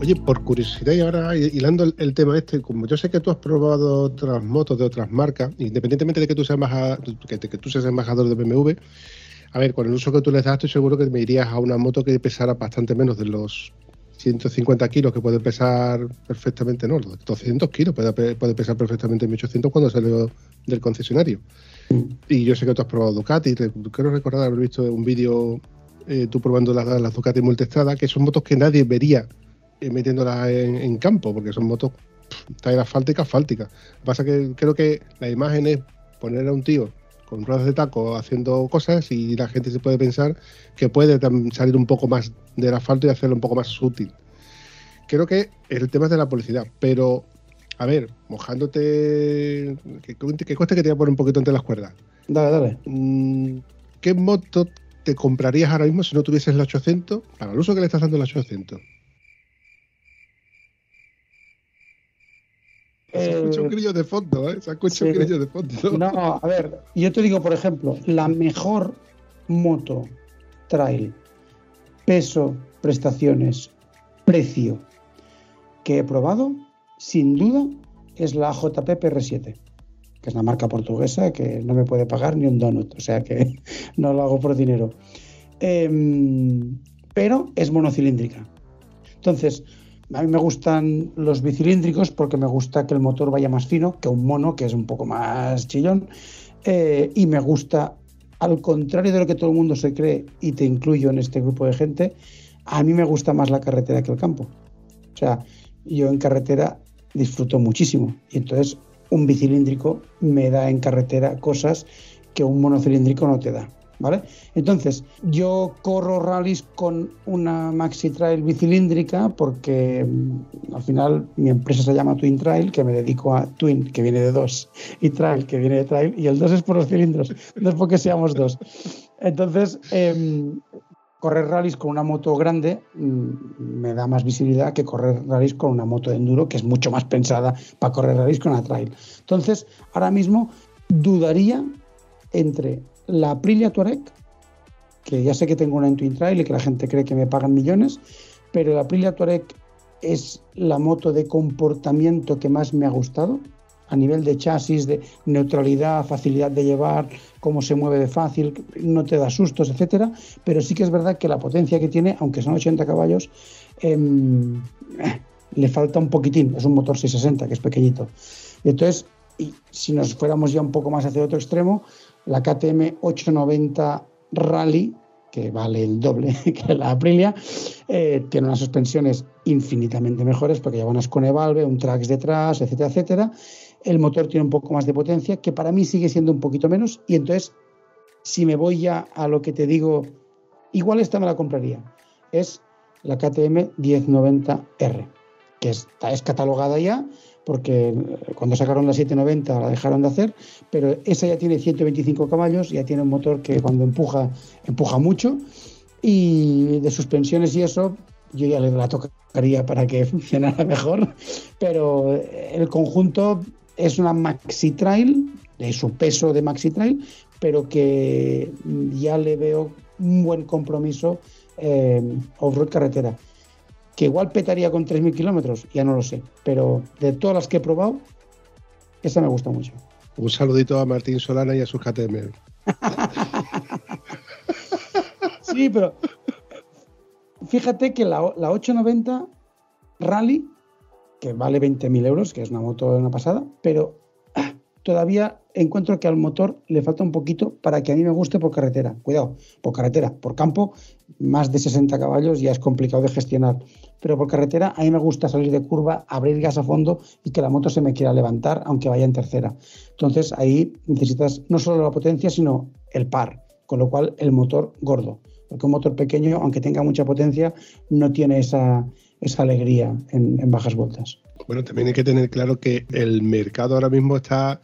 Oye, por curiosidad y ahora hilando el, tema este, como yo sé que tú has probado otras motos de otras marcas, independientemente de que tú seas embajador, que, tú seas embajador de BMW, a ver, con el uso que tú les das, estoy seguro que me irías a una moto que pesara bastante menos de los 150 kilos que puede pesar perfectamente, no, los 200 kilos puede, puede pesar perfectamente 1800 cuando salió del concesionario. Mm. Y yo sé que tú has probado Ducati, quiero recordar haber visto un vídeo eh, tú probando las, las Ducati multiestrada, que son motos que nadie vería metiéndolas en, campo, porque son motos tallas asfáltica, asfáltica. Lo que pasa que creo que la imagen es poner a un tío con ruedas de taco haciendo cosas y la gente se puede pensar que puede salir un poco más del asfalto y hacerlo un poco más útil. Creo que el tema es de la publicidad, pero a ver, mojándote, que, que cuesta que te voy a poner un poquito entre las cuerdas. Dale, dale. Mm, ¿Qué moto te comprarías ahora mismo si no tuvieses el 800 para el uso que le estás dando el 800? Se escucha un eh, grillo de fondo, ¿eh? Se escucha un grillo de fondo. No, a ver, yo te digo, por ejemplo, la mejor moto trail, peso, prestaciones, precio que he probado, sin duda, es la JP PR7, que es una marca portuguesa que no me puede pagar ni un donut, o sea que no lo hago por dinero. Em, pero es monocilíndrica. Entonces, a mí me gustan los bicilíndricos porque me gusta que el motor vaya más fino que un mono, que es un poco más chillón. Eh, y me gusta, al contrario de lo que todo el mundo se cree, y te incluyo en este grupo de gente, a mí me gusta más la carretera que el campo. O sea, yo en carretera disfruto muchísimo. Y entonces un bicilíndrico me da en carretera cosas que un monocilíndrico no te da. ¿Vale? Entonces, yo corro rallies con una Maxi Trail bicilíndrica porque mm, al final mi empresa se llama Twin Trail, que me dedico a Twin, que viene de dos, y Trail, que viene de Trail, y el dos es por los cilindros, no es porque seamos dos. Entonces, em, correr rallies con una moto grande mm, me da más visibilidad que correr rallies con una moto de enduro que es mucho más pensada para correr rallies con una trail. Entonces, ahora mismo dudaría entre la Aprilia Touareg, que ya sé que tengo una en Twin Trail y que la gente cree que me pagan millones, pero la Aprilia Touareg es la moto de comportamiento que más me ha gustado a nivel de chasis, de neutralidad, facilidad de llevar, cómo se mueve de fácil, no te da sustos, etcétera. Pero sí que es verdad que la potencia que tiene, aunque son 80 caballos, em, le falta un poquitín. Es un motor 660 que es pequeñito. Entonces, y si nos fuéramos ya un poco más hacia otro extremo, la KTM 890 Rally, que vale el doble que la Aprilia, eh, tiene unas suspensiones infinitamente mejores porque lleva unas Conevalve, un Trax detrás, etcétera, etcétera. El motor tiene un poco más de potencia, que para mí sigue siendo un poquito menos, y entonces, si me voy ya a lo que te digo, igual esta me la compraría, es la KTM 1090R, que está, es catalogada ya, porque cuando sacaron la 790 la dejaron de hacer, pero esa ya tiene 125 caballos, ya tiene un motor que cuando empuja, empuja mucho, y de suspensiones y eso, yo ya le la tocaría para que funcionara mejor, pero el conjunto es una maxi trail, de su peso de maxi trail, pero que ya le veo un buen compromiso eh, off-road carretera. Que igual petaría con 3.000 kilómetros, ya no lo sé, pero de todas las que he probado, esa me gusta mucho. Un saludito a Martín Solana y a sus KTM. sí, pero fíjate que la, la 890 Rally que vale 20.000 euros, que es una moto de una pasada, pero todavía encuentro que al motor le falta un poquito para que a mí me guste por carretera. Cuidado, por carretera, por campo, más de 60 caballos ya es complicado de gestionar. Pero por carretera a mí me gusta salir de curva, abrir gas a fondo y que la moto se me quiera levantar aunque vaya en tercera. Entonces ahí necesitas no solo la potencia, sino el par, con lo cual el motor gordo. Porque un motor pequeño, aunque tenga mucha potencia, no tiene esa, esa alegría en, bajas vueltas. Bueno, también hay que tener claro que el mercado ahora mismo está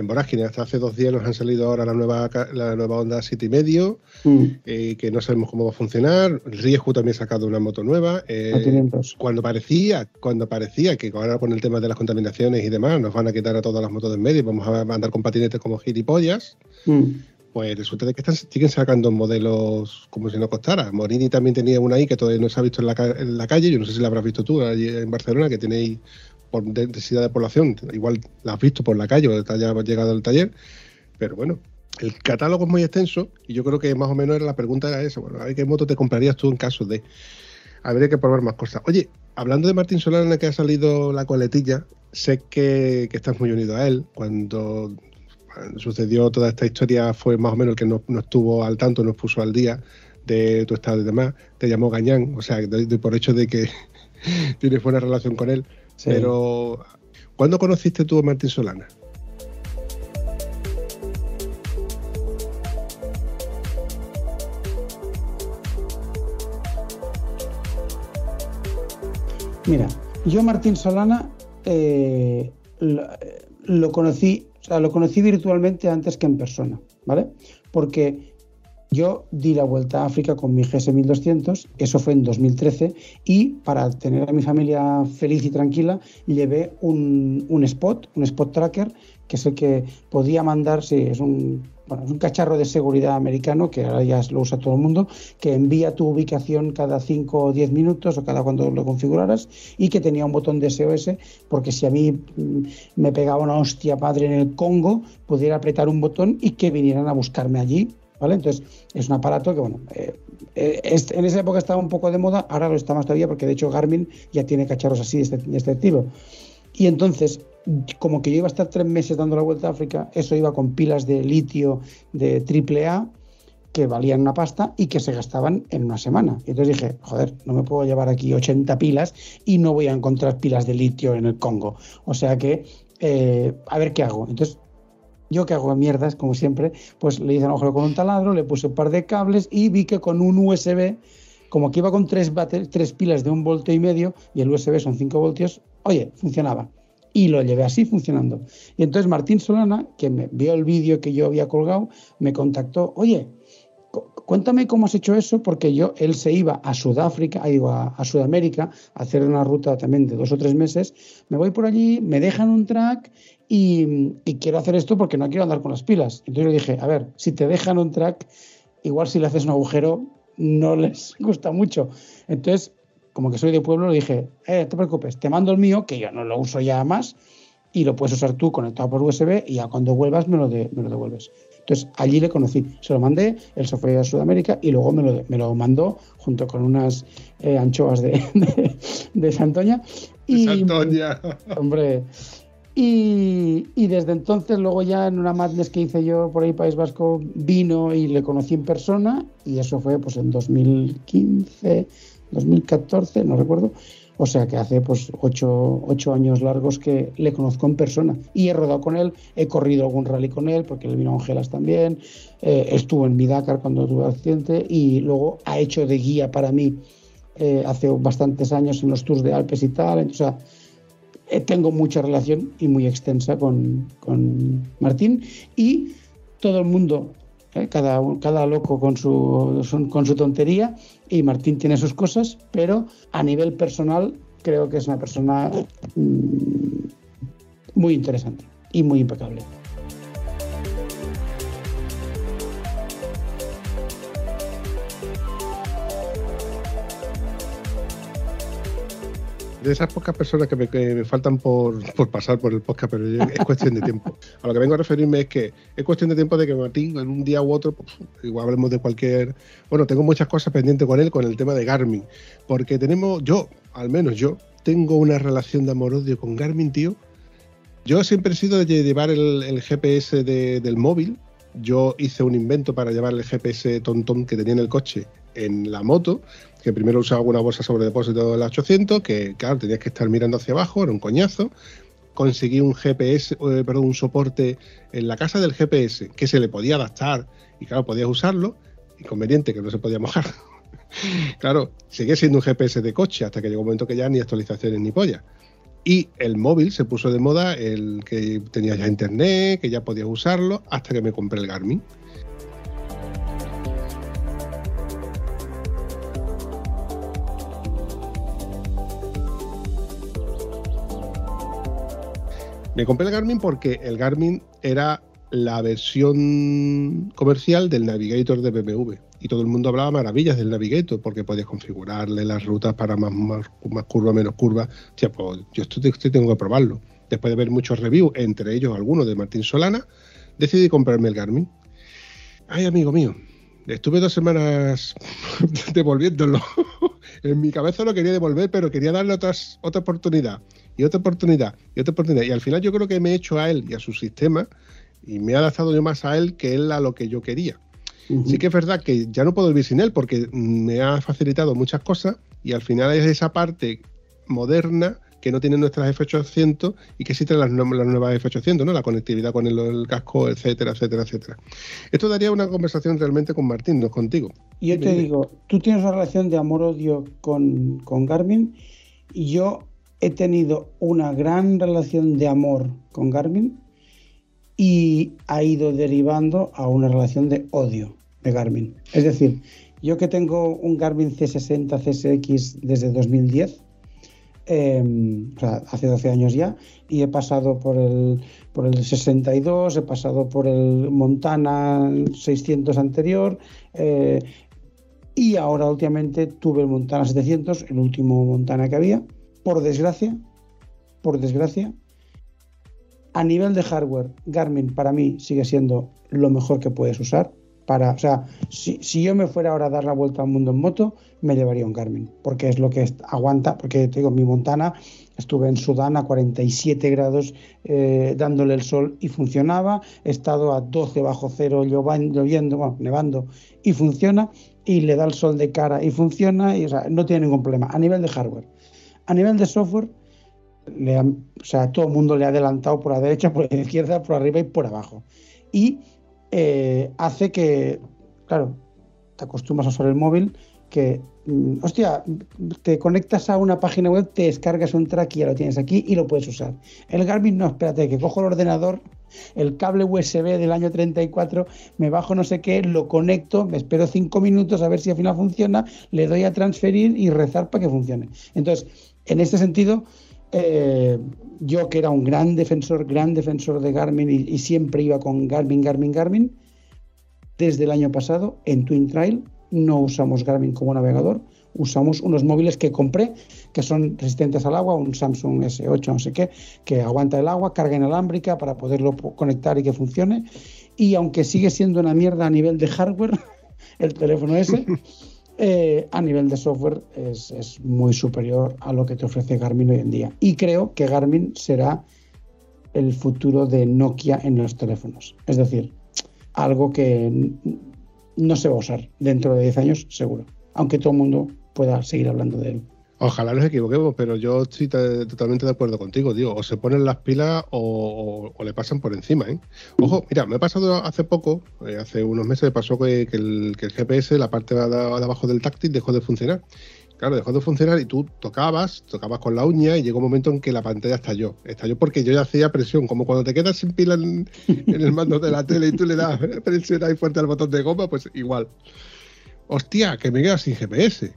en vorágine. Hasta hace dos días nos han salido ahora la nueva la nueva Honda City medio, mm. eh, que no sabemos cómo va a funcionar. Riesgo también ha sacado una moto nueva. Eh, cuando parecía, cuando parecía que ahora con el tema de las contaminaciones y demás nos van a quitar a todas las motos del medio y vamos a andar con patinetes como gilipollas. Mm pues resulta que están, siguen sacando modelos como si no costara. Morini también tenía una ahí que todavía no se ha visto en la, calle, yo no sé si la habrás visto tú allí en Barcelona, que tenéis por densidad de población, igual la has visto por la calle o te haya llegado al taller, pero bueno, el catálogo es muy extenso y yo creo que más o menos era la pregunta era esa, bueno, a ver qué moto te comprarías tú en caso de... Habría que probar más cosas. Oye, hablando de Martín Solana que ha salido la coletilla, sé que, que estás muy unido a él. Cuando sucedió toda esta historia fue más o menos el que no, estuvo al tanto, nos puso al día de tu estado y demás, te llamó Gañán, o sea, por hecho de que tienes buena relación con él. Pero, ¿cuándo conociste tú a Martín Solana? Mira, yo Martín Solana eh, lo, conocí o sea, lo conocí virtualmente antes que en persona, ¿vale? Porque yo di la vuelta a África con mi GS 1200, eso fue en 2013, y para tener a mi familia feliz y tranquila, llevé un, un spot, un spot tracker, que es el que podía mandar, sí, es un bueno, es un cacharro de seguridad americano que ahora ya lo usa todo el mundo, que envía tu ubicación cada 5 o 10 minutos o cada cuando lo configuraras y que tenía un botón de SOS porque si a mí mm, me pegaba una hostia padre en el Congo, pudiera apretar un botón y que vinieran a buscarme allí. ¿Vale? Entonces, es un aparato que, bueno, eh, eh, en esa época estaba un poco de moda, ahora lo está más todavía porque de hecho Garmin ya tiene cacharros así de este, de este estilo. Y entonces, como que yo iba a estar tres meses dando la vuelta a África, eso iba con pilas de litio de AAA que valían una pasta y que se gastaban en una semana. Y entonces dije, joder, no me puedo llevar aquí 80 pilas y no voy a encontrar pilas de litio en el Congo. O sea que, eh, a ver qué hago. Entonces, yo que hago mierdas, como siempre, pues le hice un agujero con un taladro, le puse un par de cables y vi que con un USB, como que iba con tres, tres pilas de un voltio y medio y el USB son 5 voltios, oye, funcionaba. Y lo llevé así funcionando. Y entonces Martín Solana, que me vio el vídeo que yo había colgado, me contactó, oye, cuéntame cómo has hecho eso, porque yo, él se iba a Sudáfrica, digo, a, a, Sudamérica, a hacer una ruta también de dos o tres meses. Me voy por allí, me dejan un track y, quiero hacer esto porque no quiero andar con las pilas. Entonces le dije, a ver, si te dejan un track, igual si le haces un agujero no les gusta mucho. Entonces, como que soy de pueblo, le dije, eh, no te preocupes, te mando el mío, que yo no lo uso ya más, y lo puedes usar tú conectado por USB y ya cuando vuelvas me lo, me lo devuelves. Entonces allí le conocí, se lo mandé, él se fue a Sudamérica y luego me lo, me lo mandó junto con unas eh, anchoas de, de, de Santoña. Y, Santoña. Hombre, y, desde entonces, luego ya en una madness que hice yo por ahí, País Vasco, vino y le conocí en persona, y eso fue pues en 2015, 2014, no recuerdo. O sea que hace pues ocho, ocho, años largos que le conozco en persona. Y he rodado con él, he corrido algún rally con él, porque él vino a Angelas también, eh, estuvo en mi Dakar cuando tuve accidente, y luego ha hecho de guía para mí eh, hace bastantes años en los tours de Alpes y tal. O sea, eh, tengo mucha relación y muy extensa con, Martín y todo el mundo, eh, cada, cada loco con su, con su tontería y Martín tiene sus cosas, pero a nivel personal creo que es una persona mm, muy interesante y muy impecable. De esas pocas personas que me, faltan por, pasar por el podcast, pero es cuestión de tiempo. A lo que vengo a referirme es que es cuestión de tiempo de que Martín, en un día u otro, pues, igual hablemos de cualquier. Bueno, tengo muchas cosas pendientes con él con el tema de Garmin, porque tenemos, yo, al menos yo, tengo una relación de amor-odio con Garmin, tío. Yo siempre he sido de llevar el, GPS del móvil. Yo hice un invento para llevar el GPS tontón que tenía en el coche en la moto que primero usaba una bolsa sobre depósito del 800, que claro, tenías que estar mirando hacia abajo, era un coñazo. Conseguí un GPS, eh, perdón, un soporte en la casa del GPS que se le podía adaptar y claro, podías usarlo. Inconveniente que no se podía mojar. claro, seguía siendo un GPS de coche hasta que llegó un momento que ya ni actualizaciones ni polla. Y el móvil se puso de moda, el que tenía ya internet, que ya podías usarlo, hasta que me compré el Garmin. Me compré el Garmin porque el Garmin era la versión comercial del Navigator de BMW. Y todo el mundo hablaba maravillas del Navigator porque podías configurarle las rutas para más, más, curva, menos curva. pues yo tengo que probarlo. Después de ver muchos reviews, entre ellos algunos de Martín Solana, decidí comprarme el Garmin. Ay, amigo mío, estuve dos semanas devolviéndolo. en mi cabeza lo quería devolver, pero quería darle otras, otra oportunidad y otra oportunidad y otra oportunidad. Y al final yo creo que me he hecho a él y a su sistema y me ha adaptado yo más a él que él a lo que yo quería. Sí que es verdad que ya no puedo vivir sin él porque me ha facilitado muchas cosas y al final es esa parte moderna que no tiene nuestras F800 y que existen las, las nuevas F800, ¿no? La conectividad con el, casco, etcétera, etcétera, etcétera. Esto daría una conversación realmente con Martín, no contigo. Y yo te digo, tú tienes una relación de amor-odio con, con Garmin y yo he tenido una gran relación de amor con Garmin y ha ido derivando a una relación de odio de Garmin. Es decir, yo que tengo un Garmin C60 CSX desde 2010, em, o sea, hace 12 años ya, y he pasado por el, por el 62, he pasado por el Montana 600 anterior, eh, y ahora últimamente tuve el Montana 700, el último Montana que había, por desgracia, por desgracia, a nivel de hardware, Garmin para mí sigue siendo lo mejor que puedes usar. Para, o sea, si, yo me fuera ahora a dar la vuelta al mundo en moto, me llevaría un Garmin, porque es lo que aguanta, porque te digo, mi Montana, estuve en Sudán a 47 grados eh, dándole el sol y funcionaba, he estado a 12 bajo cero lloviendo, bueno, nevando y funciona, y le da el sol de cara y funciona, y no tiene ningún problema a nivel de hardware. A nivel de software, todo el mundo le ha adelantado por la derecha, por la izquierda, por arriba y por abajo. Y eh, hace que, claro, te acostumbras a usar el móvil, que, mm, hostia, te conectas a una página web, te descargas un track y ya lo tienes aquí y lo puedes usar. El Garmin, no, espérate, que cojo el ordenador, el cable USB del año 34, me bajo no sé qué, lo conecto, me espero cinco minutos a ver si al final funciona, le doy a transferir y rezar para que funcione. Entonces, en este sentido, eh, yo que era un gran defensor, gran defensor de Garmin y, siempre iba con Garmin, Garmin, Garmin, desde el año pasado en Twin Trail no usamos Garmin como navegador, usamos unos móviles que compré que son resistentes al agua, un Samsung S8, no sé qué, que aguanta el agua, carga inalámbrica para poderlo conectar y que funcione. Y aunque sigue siendo una mierda a nivel de hardware, el teléfono ese, eh, a nivel de software es, muy superior a lo que te ofrece Garmin hoy en día. Y creo que Garmin será el futuro de Nokia en los teléfonos. Es decir, algo que no se va a usar dentro de 10 años, seguro. Aunque todo el mundo pueda seguir hablando de él. Ojalá nos equivoquemos, pero yo estoy totalmente de acuerdo contigo, digo, o se ponen las pilas o, le pasan por encima, ¿eh? Ojo, mira, me ha pasado hace poco, eh, hace unos meses me pasó que, el, GPS, la parte de, abajo del táctil, dejó de funcionar. Claro, dejó de funcionar y tú tocabas, tocabas con la uña y llegó un momento en que la pantalla estalló. Estalló porque yo ya hacía presión, como cuando te quedas sin pila en, el mando de la tele y tú le das presión ahí fuerte al botón de goma, pues igual. Hostia, que me quedo sin GPS.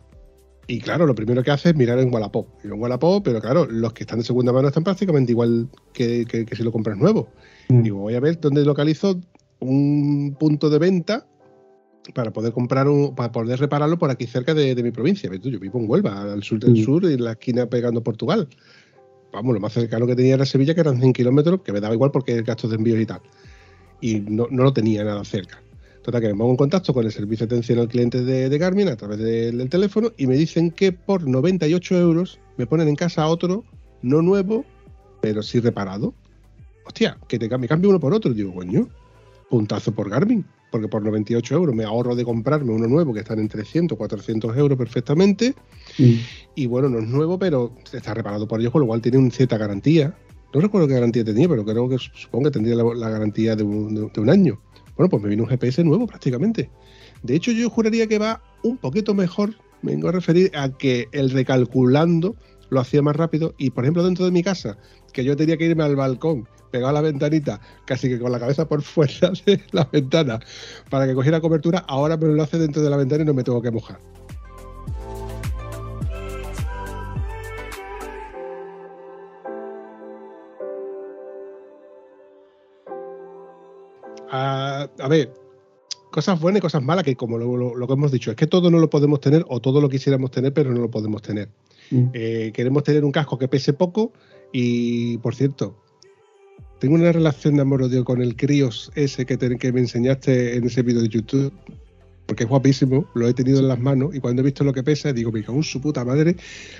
Y claro, lo primero que hace es mirar en Wallapop. Y en Wallapop, pero claro, los que están de segunda mano están prácticamente igual que, si lo compras nuevo. Mm. Digo, voy a ver dónde localizo un punto de venta para poder comprar un, para poder repararlo por aquí cerca de, mi provincia. Yo vivo en Huelva, al sur del mm. sur, en la esquina pegando Portugal. Vamos, lo más cercano que tenía era Sevilla, que eran 100 kilómetros, que me daba igual porque el gasto de envío y tal. Y no, no lo tenía nada cerca. Total, que me pongo en contacto con el servicio de atención al cliente de, Garmin a través del teléfono y me dicen que por 98 euros me ponen en casa otro, no nuevo, pero sí reparado. Hostia, que te, me cambio uno por otro. Digo, coño, puntazo por Garmin, porque por 98 euros me ahorro de comprarme uno nuevo que están en 300, 400 euros perfectamente. Y bueno, no es nuevo, pero está reparado por ellos, con lo cual tiene una cierta garantía. No recuerdo qué garantía tenía, pero creo que supongo que tendría la, garantía de un año. Bueno, pues me vino un GPS nuevo prácticamente. De hecho, yo juraría que va un poquito mejor. Me vengo a referir a que el recalculando lo hacía más rápido. Y por ejemplo, dentro de mi casa, que yo tenía que irme al balcón, pegado a la ventanita, casi que con la cabeza por fuera de la ventana, para que cogiera cobertura, ahora me lo hace dentro de la ventana y no me tengo que mojar. A, ver, cosas buenas y cosas malas, que como lo, que hemos dicho, es que todo no lo podemos tener o todo lo quisiéramos tener, pero no lo podemos tener. Mm. Eh, queremos tener un casco que pese poco y, por cierto, tengo una relación de amor-odio con el Crios ese que, que me enseñaste en ese vídeo de YouTube, porque es guapísimo, lo he tenido en las manos y cuando he visto lo que pesa, digo, me cago en su puta madre,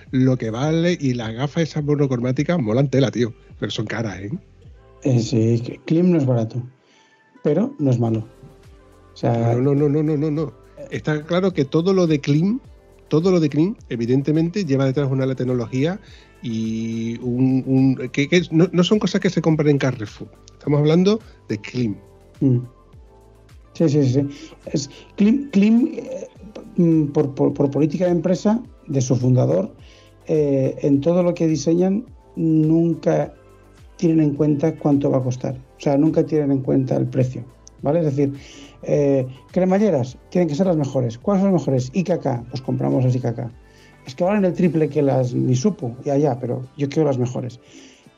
lo que vale y las gafas esas monocromáticas molan tela, tío, pero son caras, ¿eh? eh sí, Klim no es barato pero no es malo. no, no, no, no, no, no. Está claro que todo lo de Clean, todo lo de Clean, evidentemente lleva detrás una tecnología y un, que, no, son cosas que se compran en Carrefour. Estamos hablando de Clean. Mm. Sí, sí, sí. Es Clean, eh, mm, por, política de empresa de su fundador, eh, en todo lo que diseñan nunca tienen en cuenta cuánto va a costar. O sea, nunca tienen en cuenta el precio. ¿Vale? Es decir, eh, cremalleras tienen que ser las mejores. ¿Cuáles son las mejores? IKK, pues compramos las IKK. Es que valen el triple que las ni supo, ya, ya, pero yo quiero las mejores.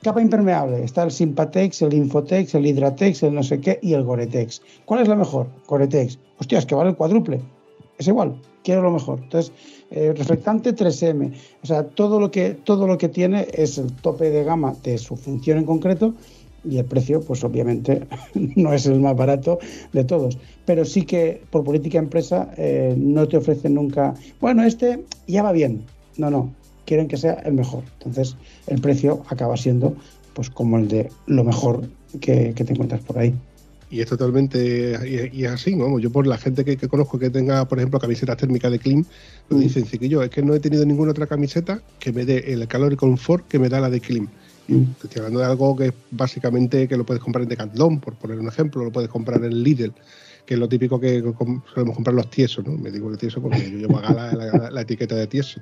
Capa impermeable, está el Sympatex, el Infotex, el Hydratex, el no sé qué y el Goretex. ¿Cuál es la mejor? Goretex. Hostia, es que vale el cuádruple. Es igual, quiero lo mejor. Entonces, eh, reflectante 3M. O sea, todo lo, que, todo lo que tiene es el tope de gama de su función en concreto y el precio, pues obviamente no es el más barato de todos. Pero sí que por política empresa eh, no te ofrecen nunca, bueno, este ya va bien. No, no, quieren que sea el mejor. Entonces el precio acaba siendo pues como el de lo mejor que te encuentras por ahí y es totalmente y, es así, ¿no? Yo por la gente que, conozco que tenga, por ejemplo, camisetas térmicas de Klim, me mm. dicen que yo es que no he tenido ninguna otra camiseta que me dé el calor y confort que me da la de Klim. Mm. estoy hablando de algo que es básicamente que lo puedes comprar en Decathlon, por poner un ejemplo, lo puedes comprar en Lidl, que es lo típico que solemos comprar los tiesos, ¿no? Me digo el tieso porque yo llevo acá la, la etiqueta de tieso.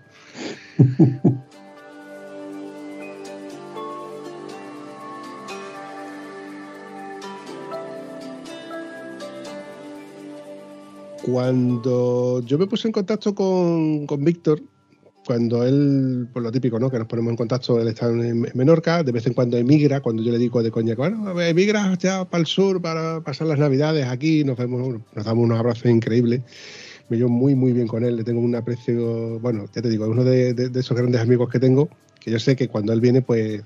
Cuando yo me puse en contacto con, con Víctor, cuando él, por lo típico, ¿no? Que nos ponemos en contacto, él está en Menorca, de vez en cuando emigra, cuando yo le digo de coña, bueno, emigra ya para el sur para pasar las navidades aquí, nos vemos, nos damos unos abrazos increíbles. Me llevo muy, muy bien con él, le tengo un aprecio, bueno, ya te digo, es uno de, de, esos grandes amigos que tengo, que yo sé que cuando él viene, pues,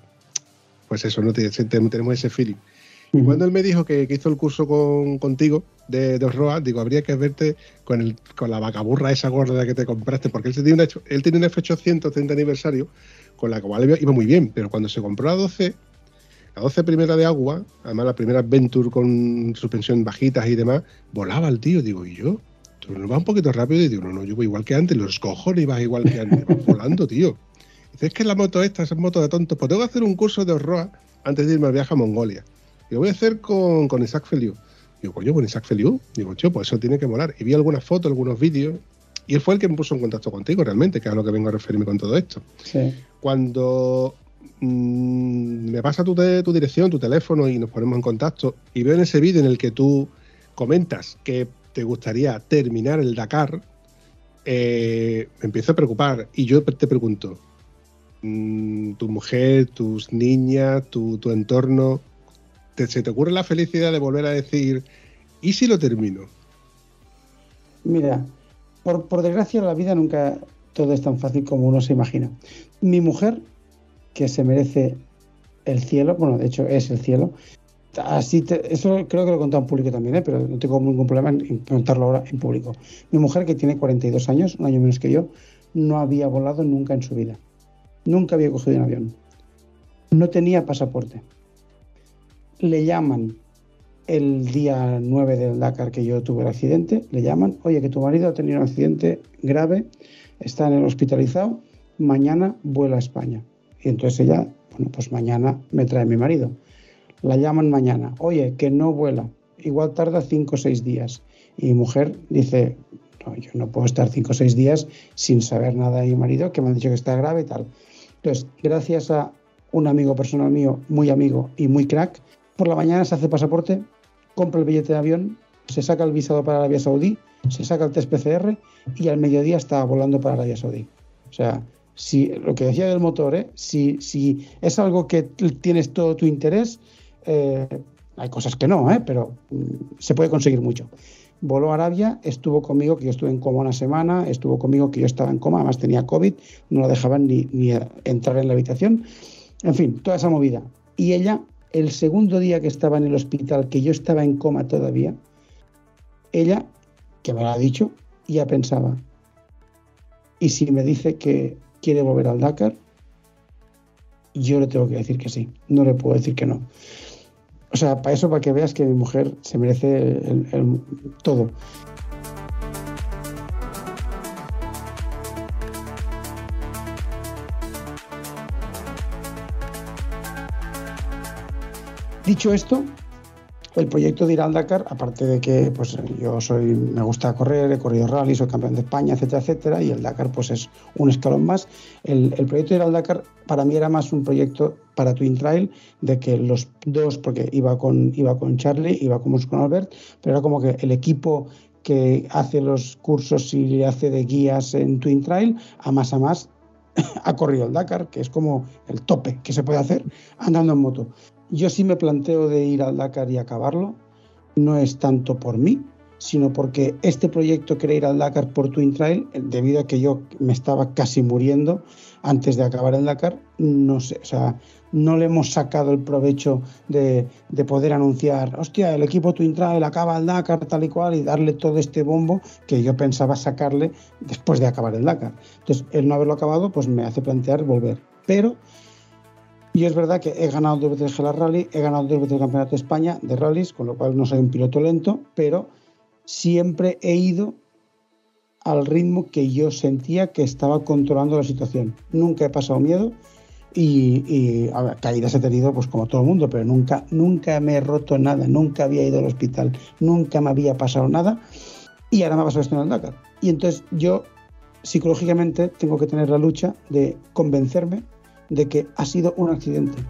pues eso, ¿no? tenemos ese feeling. Y cuando él me dijo que, hizo el curso con, contigo de, de digo, habría que verte con, el, con la vacaburra esa gorda que te compraste, porque él tenía una, él tenía una F800 aniversario, con la cual iba muy bien, pero cuando se compró la 12, la 12 primera de agua, además la primera Venture con suspensión bajitas y demás, volaba el tío, digo, ¿y yo? ¿Tú no vas un poquito rápido? Y digo, no, no, yo voy igual que antes, los cojones ibas igual que antes, vas volando, tío. Dice, es que la moto esta es moto de tontos, pues tengo que hacer un curso de Orroa antes de irme al viaje a Mongolia. Yo voy a hacer con, con Isaac Feliu. Digo, coño, con Isaac Feliu. Digo, tío, pues eso tiene que molar. Y vi algunas fotos, algunos vídeos. Y él fue el que me puso en contacto contigo realmente, que es a lo que vengo a referirme con todo esto. Sí. Cuando mm, me pasa tu, tu dirección, tu teléfono y nos ponemos en contacto y veo en ese vídeo en el que tú comentas que te gustaría terminar el Dakar, eh, me empiezo a preocupar y yo te pregunto, mm, tu mujer, tus niñas, tu, tu entorno, ¿se te ocurre la felicidad de volver a decir, ¿y si lo termino? Mira, por, desgracia la vida nunca todo es tan fácil como uno se imagina. Mi mujer, que se merece el cielo, bueno, de hecho es el cielo, así eso creo que lo he contado en público también, ¿eh? pero no tengo ningún problema en contarlo ahora en público. Mi mujer, que tiene 42 años, un año menos que yo, no había volado nunca en su vida. Nunca había cogido un avión. No tenía pasaporte le llaman el día 9 del Dakar que yo tuve el accidente, le llaman, oye, que tu marido ha tenido un accidente grave, está en el hospitalizado, mañana vuela a España. Y entonces ella, bueno, pues mañana me trae mi marido. La llaman mañana, oye, que no vuela, igual tarda 5 o 6 días. Y mi mujer dice, no, yo no puedo estar 5 o 6 días sin saber nada de mi marido, que me han dicho que está grave y tal. Entonces, gracias a un amigo personal mío, muy amigo y muy crack, por la mañana se hace pasaporte, compra el billete de avión, se saca el visado para Arabia Saudí, se saca el test PCR y al mediodía está volando para Arabia Saudí. O sea, si lo que decía del motor, ¿eh? si, si es algo que tienes todo tu interés, eh, hay cosas que no, ¿eh? pero mm, se puede conseguir mucho. Voló a Arabia, estuvo conmigo, que yo estuve en coma una semana, estuvo conmigo que yo estaba en coma, además tenía COVID, no la dejaban ni, ni entrar en la habitación. En fin, toda esa movida. Y ella el segundo día que estaba en el hospital, que yo estaba en coma todavía, ella, que me lo ha dicho, ya pensaba, y si me dice que quiere volver al Dakar, yo le tengo que decir que sí, no le puedo decir que no. O sea, para eso, para que veas que mi mujer se merece todo. Dicho esto, el proyecto de ir al Dakar, aparte de que pues yo soy, me gusta correr, he corrido rally, soy campeón de España, etcétera, etcétera, y el Dakar pues es un escalón más. El, proyecto de ir al Dakar para mí era más un proyecto para Twin Trail, de que los dos, porque iba con, iba con Charlie, iba con, con Albert, pero era como que el equipo que hace los cursos y hace de guías en Twin Trail, a más a más ha corrido el Dakar, que es como el tope que se puede hacer andando en moto yo sí me planteo de ir al Dakar y acabarlo. No es tanto por mí, sino porque este proyecto quería ir al Dakar por Twin Trail, debido a que yo me estaba casi muriendo antes de acabar el Dakar, no sé, o sea, no le hemos sacado el provecho de, de, poder anunciar, hostia, el equipo Twin Trail acaba el Dakar tal y cual y darle todo este bombo que yo pensaba sacarle después de acabar el Dakar. Entonces, el no haberlo acabado, pues me hace plantear volver. Pero y es verdad que he ganado dos veces el Rally, he ganado dos veces el Campeonato de España de rallies, con lo cual no soy un piloto lento, pero siempre he ido al ritmo que yo sentía que estaba controlando la situación. Nunca he pasado miedo y, caídas he tenido pues como todo el mundo, pero nunca, nunca me he roto nada, nunca había ido al hospital, nunca me había pasado nada y ahora me ha pasado esto en el Dakar. Y entonces yo psicológicamente tengo que tener la lucha de convencerme de que ha sido un accidente.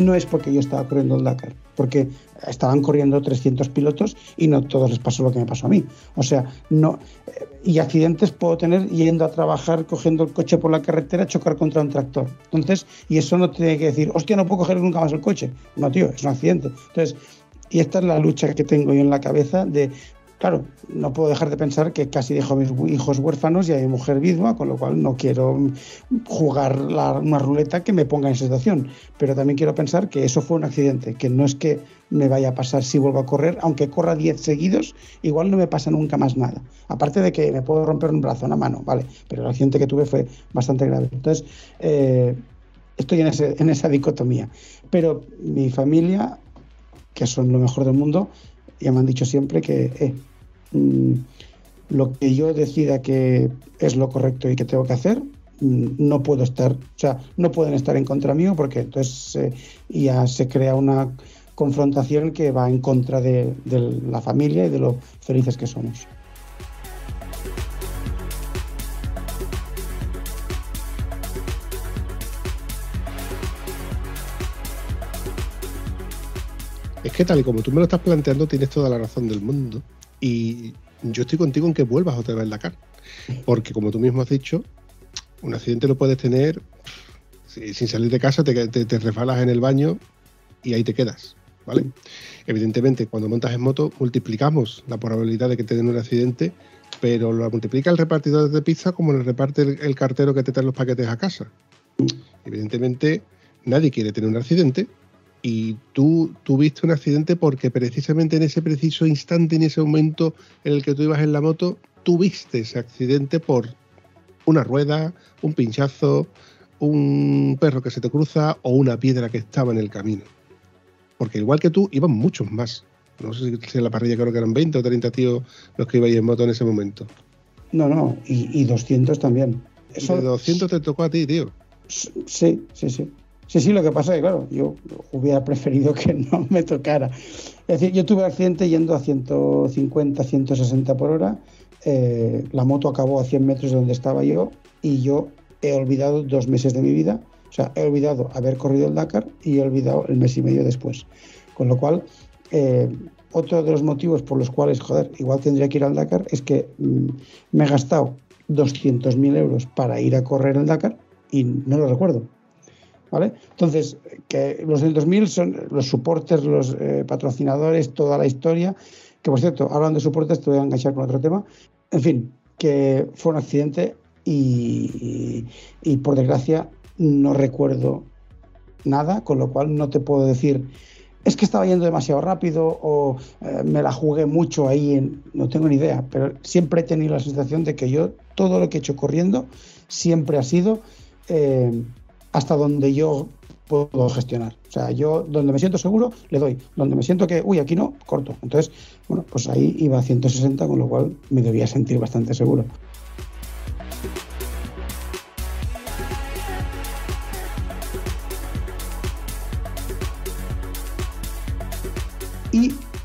no es porque yo estaba corriendo el Dakar, porque estaban corriendo 300 pilotos y no todos les pasó lo que me pasó a mí. O sea, no. Eh, y accidentes puedo tener yendo a trabajar, cogiendo el coche por la carretera, chocar contra un tractor. Entonces, y eso no tiene que decir, hostia, no puedo coger nunca más el coche. No, tío, es un accidente. Entonces, y esta es la lucha que tengo yo en la cabeza de Claro, no puedo dejar de pensar que casi dejo a mis hijos huérfanos y a mi mujer viuda, con lo cual no quiero jugar una ruleta que me ponga en situación. Pero también quiero pensar que eso fue un accidente, que no es que me vaya a pasar si vuelvo a correr, aunque corra 10 seguidos, igual no me pasa nunca más nada. Aparte de que me puedo romper un brazo, una mano, ¿vale? Pero el accidente que tuve fue bastante grave. Entonces, eh, estoy en, en esa dicotomía. Pero mi familia, que son lo mejor del mundo, ya me han dicho siempre que eh, Mm, lo que yo decida que es lo correcto y que tengo que hacer, mm, no puedo estar, o sea, no pueden estar en contra mío porque entonces eh, ya se crea una confrontación que va en contra de, de la familia y de lo felices que somos. Que tal y como tú me lo estás planteando, tienes toda la razón del mundo. Y yo estoy contigo en que vuelvas otra vez Dakar. Porque como tú mismo has dicho, un accidente lo puedes tener sin salir de casa, te, te, resbalas en el baño y ahí te quedas. ¿vale? Evidentemente, cuando montas en moto, multiplicamos la probabilidad de que te den un accidente, pero lo multiplica el repartidor de pizza como le reparte el, cartero que te trae los paquetes a casa. Evidentemente, nadie quiere tener un accidente, y tú tuviste un accidente porque precisamente en ese preciso instante, en ese momento en el que tú ibas en la moto, tuviste ese accidente por una rueda, un pinchazo, un perro que se te cruza o una piedra que estaba en el camino. Porque igual que tú, iban muchos más. No sé si en la parrilla creo que eran 20 o 30 tíos los que ibais en moto en ese momento. No, no, y, 200 también. Eso... De 200 te tocó a ti, tío. Sí, sí, sí. Sí, sí, lo que pasa es que, claro, yo hubiera preferido que no me tocara. Es decir, yo tuve accidente yendo a 150, 160 por hora. Eh, la moto acabó a 100 metros de donde estaba yo y yo he olvidado dos meses de mi vida. O sea, he olvidado haber corrido el Dakar y he olvidado el mes y medio después. Con lo cual, eh, otro de los motivos por los cuales, joder, igual tendría que ir al Dakar es que mm, me he gastado 200.000 euros para ir a correr el Dakar y no lo recuerdo. ¿Vale? Entonces, que los 200.000 son los soportes, los eh, patrocinadores, toda la historia. Que por cierto, hablando de soportes, te voy a enganchar con otro tema. En fin, que fue un accidente y, por desgracia no recuerdo nada, con lo cual no te puedo decir es que estaba yendo demasiado rápido o eh, me la jugué mucho ahí, en, no tengo ni idea, pero siempre he tenido la sensación de que yo todo lo que he hecho corriendo siempre ha sido eh, hasta donde yo puedo gestionar. O sea, yo donde me siento seguro, le doy. Donde me siento que, uy, aquí no, corto. Entonces, bueno, pues ahí iba a 160, con lo cual me debía sentir bastante seguro.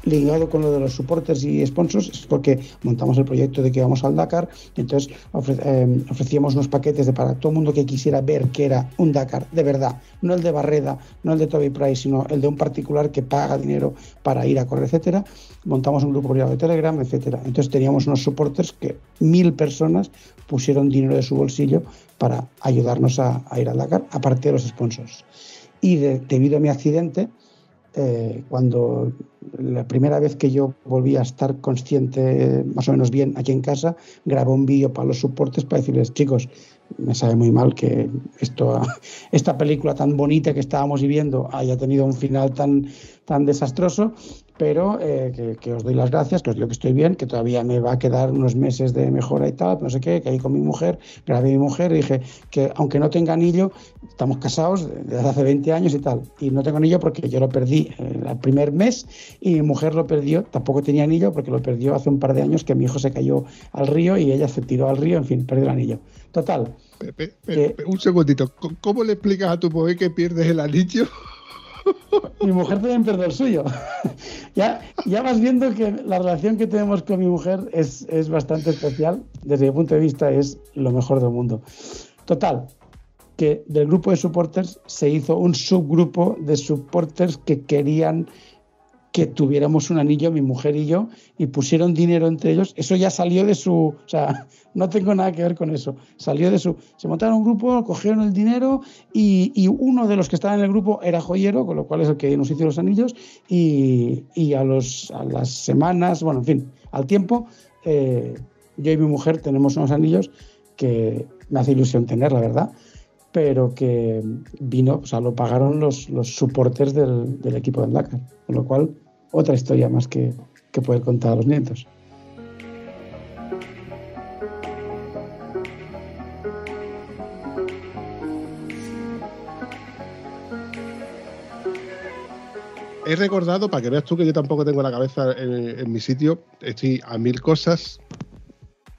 Ligado con lo de los soportes y sponsors es porque montamos el proyecto de que vamos al Dakar entonces eh, ofrecíamos unos paquetes de para todo el mundo que quisiera ver que era un Dakar de verdad, no el de Barreda, no el de Toby Price, sino el de un particular que paga dinero para ir a correr, etcétera. Montamos un grupo privado de Telegram, etcétera. Entonces teníamos unos soportes que mil personas pusieron dinero de su bolsillo para ayudarnos a, ir al Dakar, aparte de los sponsors. Y debido a mi accidente, eh, cuando la primera vez que yo volví a estar consciente más o menos bien aquí en casa, grabé un vídeo para los soportes para decirles, chicos, me sabe muy mal que esto, esta película tan bonita que estábamos viviendo haya tenido un final tan, tan desastroso pero eh, que, os doy las gracias, que os digo que estoy bien, que todavía me va a quedar unos meses de mejora y tal, no sé qué, que ahí con mi mujer, grabé a mi mujer y dije que aunque no tenga anillo, estamos casados desde hace 20 años y tal, y no tengo anillo porque yo lo perdí el primer mes y mi mujer lo perdió, tampoco tenía anillo porque lo perdió hace un par de años que mi hijo se cayó al río y ella se tiró al río, en fin, perdió el anillo. Total. un segundito, ¿cómo le explicas a tu mujer que pierdes el anillo? Mi mujer también perdió el suyo. ya, ya vas viendo que la relación que tenemos con mi mujer es, es bastante especial. Desde mi punto de vista es lo mejor del mundo. Total, que del grupo de supporters se hizo un subgrupo de supporters que querían que tuviéramos un anillo, mi mujer y yo, y pusieron dinero entre ellos. Eso ya salió de su, o sea, no tengo nada que ver con eso. Salió de su, se montaron un grupo, cogieron el dinero y, uno de los que estaba en el grupo era joyero, con lo cual es el que nos hizo los anillos, y, a, los, a las semanas, bueno, en fin, al tiempo, eh, yo y mi mujer tenemos unos anillos que me hace ilusión tener, la verdad pero que vino, o sea, lo pagaron los, los supporters del, del equipo del Dakar, con lo cual otra historia más que, que poder contar a los nietos. He recordado, para que veas tú que yo tampoco tengo la cabeza en, en mi sitio, estoy a mil cosas,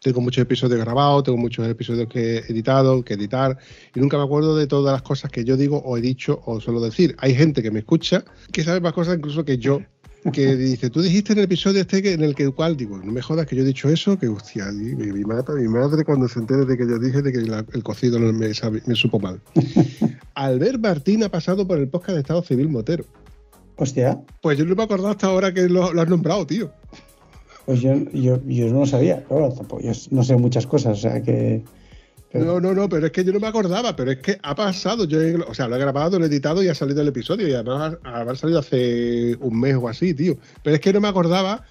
tengo muchos episodios grabados, tengo muchos episodios que he editado, que editar, y nunca me acuerdo de todas las cosas que yo digo o he dicho o suelo decir. Hay gente que me escucha que sabe más cosas incluso que yo que dice, tú dijiste en el episodio este en el que cual digo, no me jodas que yo he dicho eso, que hostia, mi, mi, madre, mi madre cuando se entere de que yo dije de que el cocido no me, me supo mal. Albert Martín ha pasado por el podcast de Estado Civil Motero. Hostia. Pues yo no me acordado hasta ahora que lo, has nombrado, tío. Pues yo, yo, yo no lo sabía, claro, tampoco, yo no sé muchas cosas, o sea que no, no, no, pero es que yo no me acordaba, pero es que ha pasado. Yo, o sea, lo he grabado, lo he editado y ha salido el episodio. Y además ha salido hace un mes o así, tío. Pero es que no me acordaba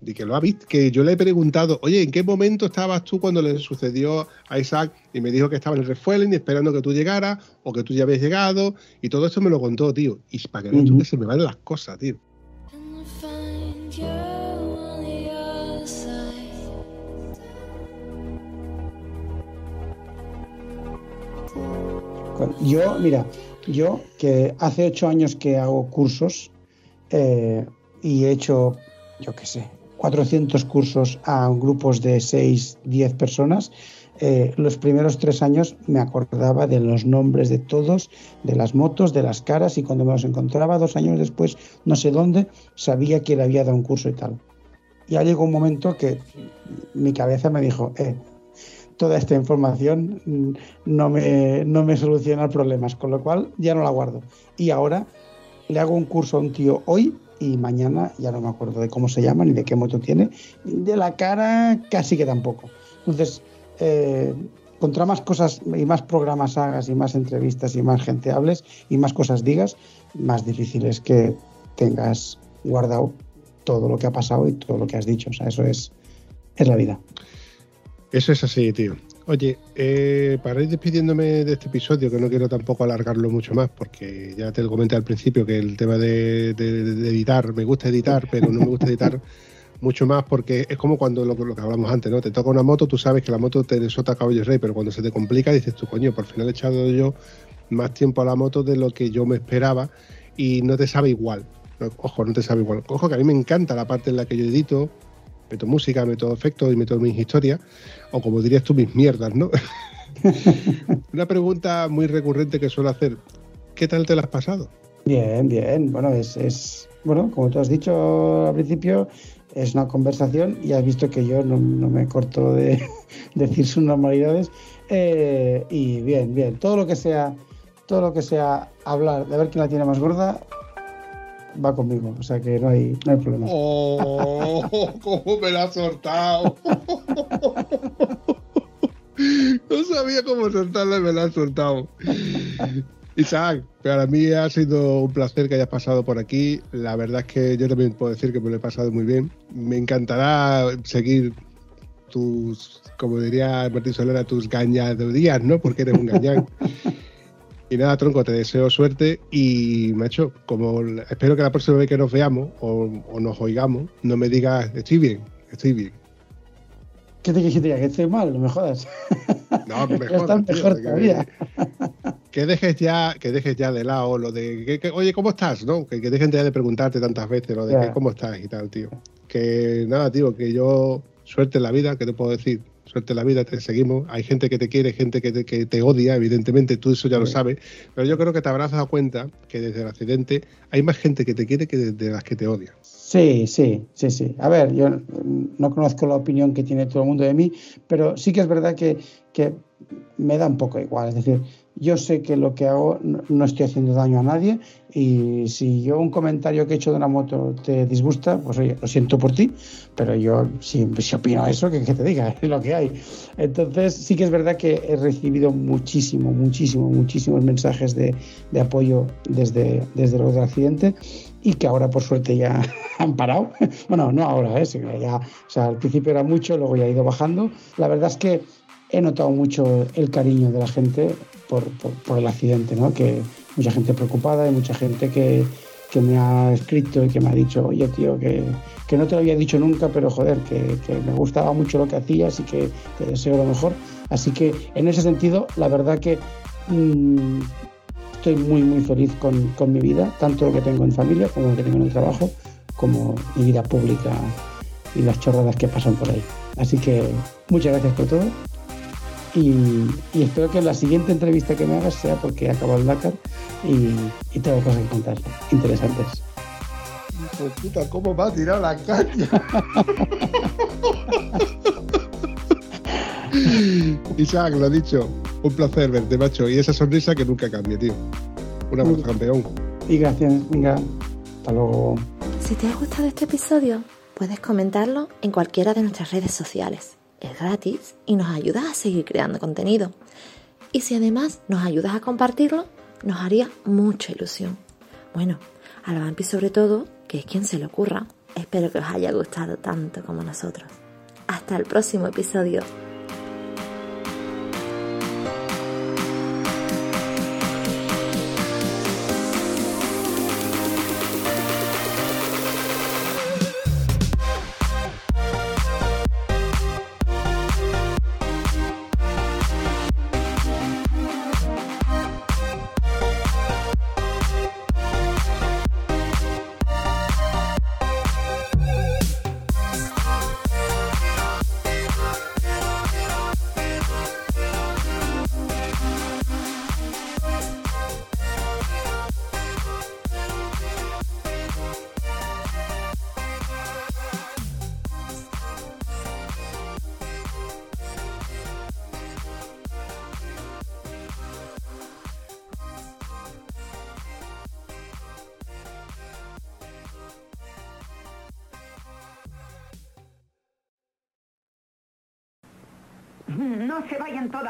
de que lo ha visto, que yo le he preguntado, oye, ¿en qué momento estabas tú cuando le sucedió a Isaac? Y me dijo que estaba en el refueling esperando que tú llegaras o que tú ya habías llegado. Y todo esto me lo contó, tío. Y para que veas tú que se me van las cosas, tío. Yo, mira, yo que hace ocho años que hago cursos eh, y he hecho, yo qué sé, 400 cursos a grupos de 6, 10 personas. Eh, los primeros tres años me acordaba de los nombres de todos, de las motos, de las caras y cuando me los encontraba dos años después, no sé dónde, sabía que le había dado un curso y tal. Ya llegó un momento que mi cabeza me dijo, eh, toda esta información no me, no me soluciona problemas, con lo cual ya no la guardo. Y ahora le hago un curso a un tío hoy y mañana ya no me acuerdo de cómo se llama ni de qué moto tiene. De la cara casi que tampoco. Entonces, eh, contra más cosas y más programas hagas y más entrevistas y más gente hables y más cosas digas, más difícil es que tengas guardado todo lo que ha pasado y todo lo que has dicho. O sea, eso es, es la vida. Eso es así, tío. Oye, eh, para ir despidiéndome de este episodio, que no quiero tampoco alargarlo mucho más, porque ya te lo comenté al principio que el tema de, editar, me gusta editar, pero no me gusta editar mucho más porque es como cuando lo, que hablamos antes, ¿no? Te toca una moto, tú sabes que la moto te desota caballo rey, pero cuando se te complica dices tú, coño, por final he echado yo más tiempo a la moto de lo que yo me esperaba y no te sabe igual. ojo, no te sabe igual. Ojo que a mí me encanta la parte en la que yo edito, meto música, meto efectos y meto mis historias, o como dirías tú, mis mierdas, ¿no? Una pregunta muy recurrente que suelo hacer, ¿qué tal te la has pasado? Bien, bien, bueno, es, es bueno, como tú has dicho al principio, es una conversación y has visto que yo no, me corto de decir sus normalidades eh, y bien, bien, todo lo que sea todo lo que sea hablar de ver quién la tiene más gorda va conmigo, o sea que no hay, no hay problema. ¡Oh! ¿Cómo me la ha soltado? No sabía cómo soltarla y me la ha soltado. Isaac, para mí ha sido un placer que hayas pasado por aquí. La verdad es que yo también puedo decir que me lo he pasado muy bien. Me encantará seguir tus, como diría Martín Solera, tus gañadorías, ¿no? Porque eres un gañán. Y nada, tronco, te deseo suerte y, macho, como espero que la próxima vez que nos veamos o, nos oigamos, no me digas, estoy bien, estoy bien. ¿Qué te quieres Que estoy mal, no me jodas. No, me jodas. mejor todavía. Que, dejes ya, que dejes ya de lado lo de, que, oye, ¿cómo estás? ¿No? Que, dejen ya de preguntarte tantas veces lo de cómo estás y tal, tío. Que nada, tío, que yo suerte en la vida, ¿qué te puedo decir? Suerte la vida, te seguimos. Hay gente que te quiere, gente que te, que te odia, evidentemente, tú eso ya lo sabes, pero yo creo que te habrás dado cuenta que desde el accidente hay más gente que te quiere que de, las que te odia. Sí, sí, sí, sí. A ver, yo no conozco la opinión que tiene todo el mundo de mí, pero sí que es verdad que, que me da un poco igual. Es decir, yo sé que lo que hago no estoy haciendo daño a nadie y si yo un comentario que he hecho de una moto te disgusta, pues oye, lo siento por ti, pero yo si, si opino eso, que, te diga, es lo que hay. Entonces sí que es verdad que he recibido muchísimo, muchísimo, muchísimos mensajes de, de apoyo desde, desde luego del accidente y que ahora por suerte ya han parado. bueno, no ahora, ¿eh? ya, o sea, al principio era mucho, luego ya ha ido bajando. La verdad es que he notado mucho el cariño de la gente por, por, el accidente, ¿no? Que mucha gente preocupada y mucha gente que, que, me ha escrito y que me ha dicho, oye tío, que, que no te lo había dicho nunca, pero joder, que, que, me gustaba mucho lo que hacías y que te deseo lo mejor. Así que en ese sentido, la verdad que mmm, estoy muy, muy feliz con, con, mi vida, tanto lo que tengo en familia como lo que tengo en el trabajo, como mi vida pública y las chorradas que pasan por ahí. Así que muchas gracias por todo y, espero que la siguiente entrevista que me hagas sea porque he acabado el Dakar y, tengo cosas que contar interesantes. Pues puta, ¿cómo va a tirar la caña? Isaac, lo ha dicho. Un placer verte, macho. Y esa sonrisa que nunca cambie, tío. Un abrazo, campeón. Y gracias. Venga, hasta luego. Si te ha gustado este episodio, puedes comentarlo en cualquiera de nuestras redes sociales es gratis y nos ayudas a seguir creando contenido. Y si además nos ayudas a compartirlo, nos haría mucha ilusión. Bueno, a Vampi sobre todo, que es quien se le ocurra, espero que os haya gustado tanto como nosotros. Hasta el próximo episodio.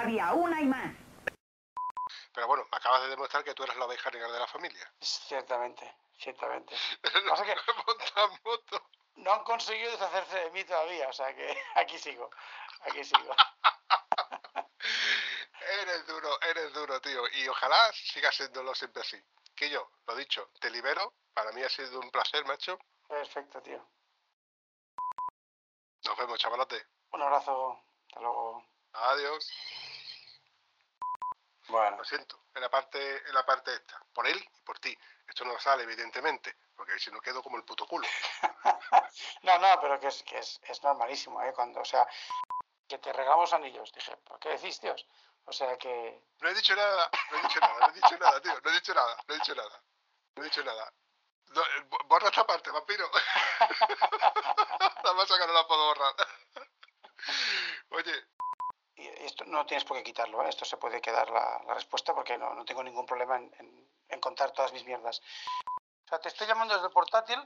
Una y más. Pero bueno, acabas de demostrar que tú eres la oveja negra de la familia. Ciertamente, ciertamente. Pasa que moto. No han conseguido deshacerse de mí todavía, o sea que aquí sigo, aquí sigo. eres duro, eres duro, tío. Y ojalá siga siéndolo siempre así. Que yo, lo dicho, te libero. Para mí ha sido un placer, macho. Perfecto, tío. Nos vemos, chavalote. Un abrazo. Hasta luego. Adiós. Bueno. Lo siento, en la parte, en la parte esta. Por él y por ti. Esto no sale, evidentemente, porque si no quedo como el puto culo. no, no, pero que es, que es, es normalísimo, ¿eh? Cuando, o sea, que te regalamos anillos. Dije, ¿por qué decís, tíos? O sea que. No he dicho nada, no he dicho nada, no he dicho nada, tío. No he dicho nada, no he dicho nada. No he dicho nada. Eh, borra esta parte, vampiro. la masa que no la puedo borrar. Oye. Esto no tienes por qué quitarlo, ¿eh? esto se puede quedar la, respuesta porque no, no, tengo ningún problema en, en, contar todas mis mierdas. O sea, te estoy llamando desde el portátil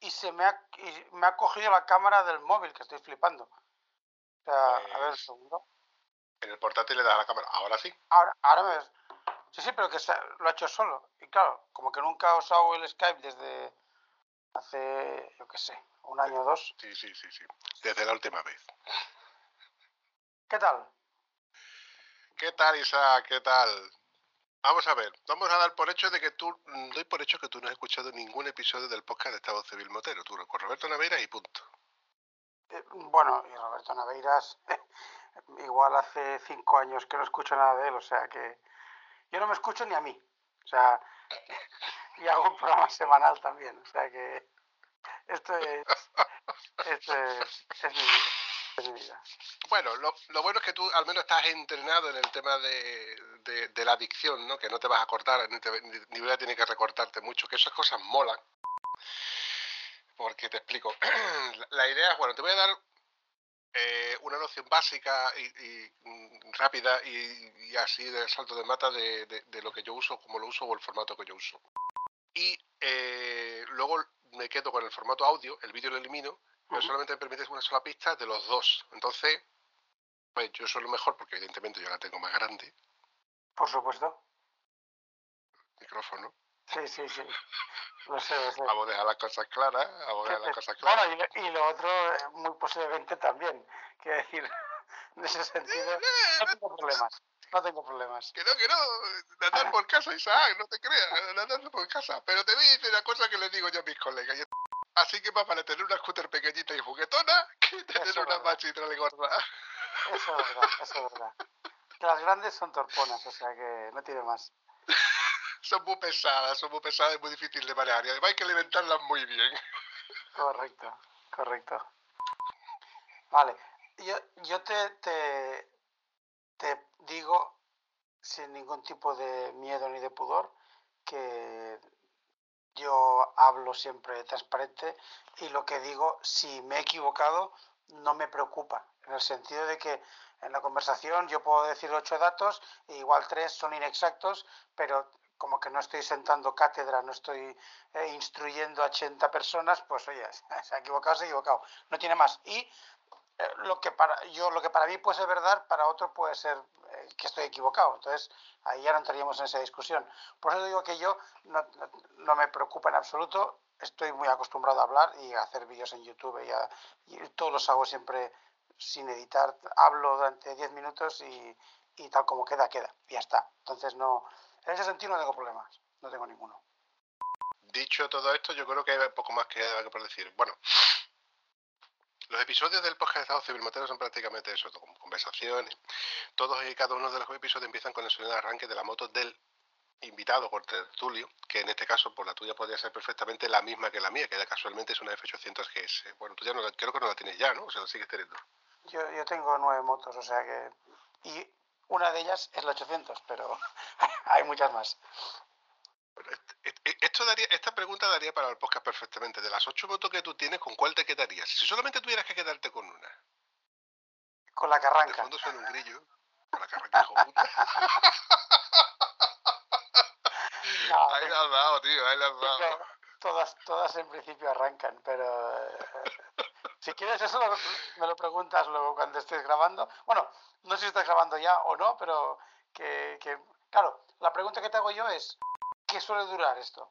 y se me ha, me ha cogido la cámara del móvil, que estoy flipando. O sea, a ver, un pues, segundo. En el portátil le da la cámara, ahora sí. Ahora, ahora me ves. Sí, sí, pero que lo ha hecho solo. Y claro, como que nunca ha usado el Skype desde hace, yo qué sé, un año o dos. Sí, sí, sí, sí. Desde la última vez. ¿Qué tal? ¿Qué tal, Isa? ¿Qué tal? Vamos a ver, vamos a dar por hecho de que tú, mm, doy por hecho que tú no has escuchado ningún episodio del podcast de Estado Civil Motero, tú con Roberto Naveiras y punto. Eh, bueno, y Roberto Naveiras, igual hace cinco años que no escucho nada de él, o sea que yo no me escucho ni a mí, o sea, y hago un programa semanal también, o sea que esto es, esto es, es mi vida. Bueno, lo, bueno es que tú al menos estás entrenado en el tema de, la adicción, ¿no? Que no te vas a cortar, ni, te, ni, voy a tener que recortarte mucho, que esas cosas molan. Porque te explico. La- idea es, bueno, te voy a dar eh, una noción básica y, mm, rápida y, así de salto de mata de lo que yo uso, como lo uso o el formato que yo uso. Y eh, luego me quedo con el formato audio, el vídeo lo elimino, pero solamente me permites una sola pista de los dos. Entonces, pues yo soy lo mejor porque evidentemente yo la tengo más grande, Por supuesto. micrófono. Sí, sí, sí. Lo sé, lo sé. Vamos a dejar las cosas claras, vamos a dejar las cosas claras. Bueno, y lo, y lo otro, eh, muy posiblemente también. Quiero decir, en ese sentido, no tengo problemas. No tengo problemas. Que no, que no, andar por casa, Isaac, no te creas, andar por casa. Pero te voy a decir una cosa que les digo yo a mis colegas. Así que más vale tener una scooter pequeñita y juguetona que tener Eso es una verdad. machitra gorda. Eso es verdad, eso es verdad. Que las grandes son torponas, o sea que no tiene más. Son muy pesadas, son muy pesadas y muy difíciles de manejar. Y además hay que alimentarlas muy bien. Correcto, correcto. Vale, yo, yo te, te, te digo sin ningún tipo de miedo ni de pudor que yo hablo siempre transparente y lo que digo, si me he equivocado, no me preocupa, en el sentido de que en la conversación yo puedo decir ocho datos, e igual tres son inexactos, pero como que no estoy sentando cátedra, no estoy eh, instruyendo a 80 personas, pues oye, se ha equivocado, se ha equivocado, no tiene más. Y lo que para yo lo que para mí puede ser verdad, para otro puede ser eh, que estoy equivocado. Entonces, ahí ya no entraríamos en esa discusión. Por eso digo que yo no, no, no me preocupa en absoluto, estoy muy acostumbrado a hablar y a hacer vídeos en YouTube y, a- y todos los hago siempre sin editar, hablo durante 10 minutos y, y tal como queda, queda, y ya está. Entonces no, en ese sentido no tengo problemas, no tengo ninguno. Dicho todo esto, yo creo que hay poco más que, que por decir. Bueno, los episodios del podcast de Estado Civil Motero son prácticamente eso, como conversaciones. Todos y cada uno de los episodios empiezan con el sonido de arranque de la moto del invitado por tertulio, que en este caso por la tuya podría ser perfectamente la misma que la mía, que casualmente es una F800 GS. Bueno, tú ya no la, creo que no la tienes ya, ¿no? O sea, la sigues teniendo. Yo, yo tengo nueve motos, o sea que... Y una de ellas es la 800, pero hay muchas más. Bueno, est- est- esto daría, esta pregunta daría para el podcast perfectamente. De las ocho motos que tú tienes, ¿con cuál te quedarías? Si solamente tuvieras que quedarte con una. Con la que De arranca. fondo suena un grillo. Con la carranca, hijo puta. No, Ahí le has dado, tío, ahí le has dado. Todas, todas en principio arrancan, pero eh, si quieres eso lo- me lo preguntas luego cuando estés grabando. Bueno, no sé si estás grabando ya o no, pero que, que- claro, la pregunta que te hago yo es, ¿qué suele durar esto?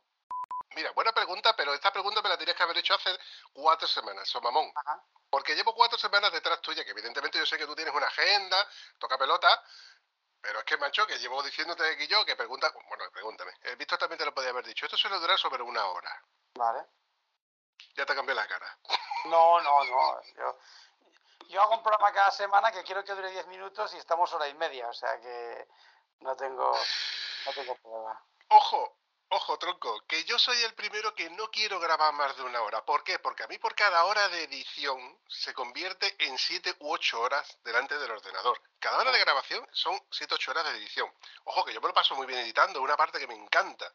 Mira, buena pregunta, pero esta pregunta me la tenías que haber hecho hace cuatro semanas, so mamón. Ajá. Porque llevo cuatro semanas detrás tuya, que evidentemente yo sé que tú tienes una agenda, toca pelota, pero es que, macho, que llevo diciéndote que yo, que pregunta, bueno, pregúntame. El Víctor también te lo podía haber dicho. Esto suele durar sobre una hora. Vale. Ya te cambié la cara. No, no, no. Yo, yo hago un programa cada semana que quiero que dure 10 minutos y estamos hora y media, o sea que no tengo, no tengo problema. Ojo, ojo, tronco, que yo soy el primero que no quiero grabar más de una hora. ¿Por qué? Porque a mí por cada hora de edición se convierte en siete u ocho horas delante del ordenador. Cada hora de grabación son siete u ocho horas de edición. Ojo, que yo me lo paso muy bien editando, una parte que me encanta.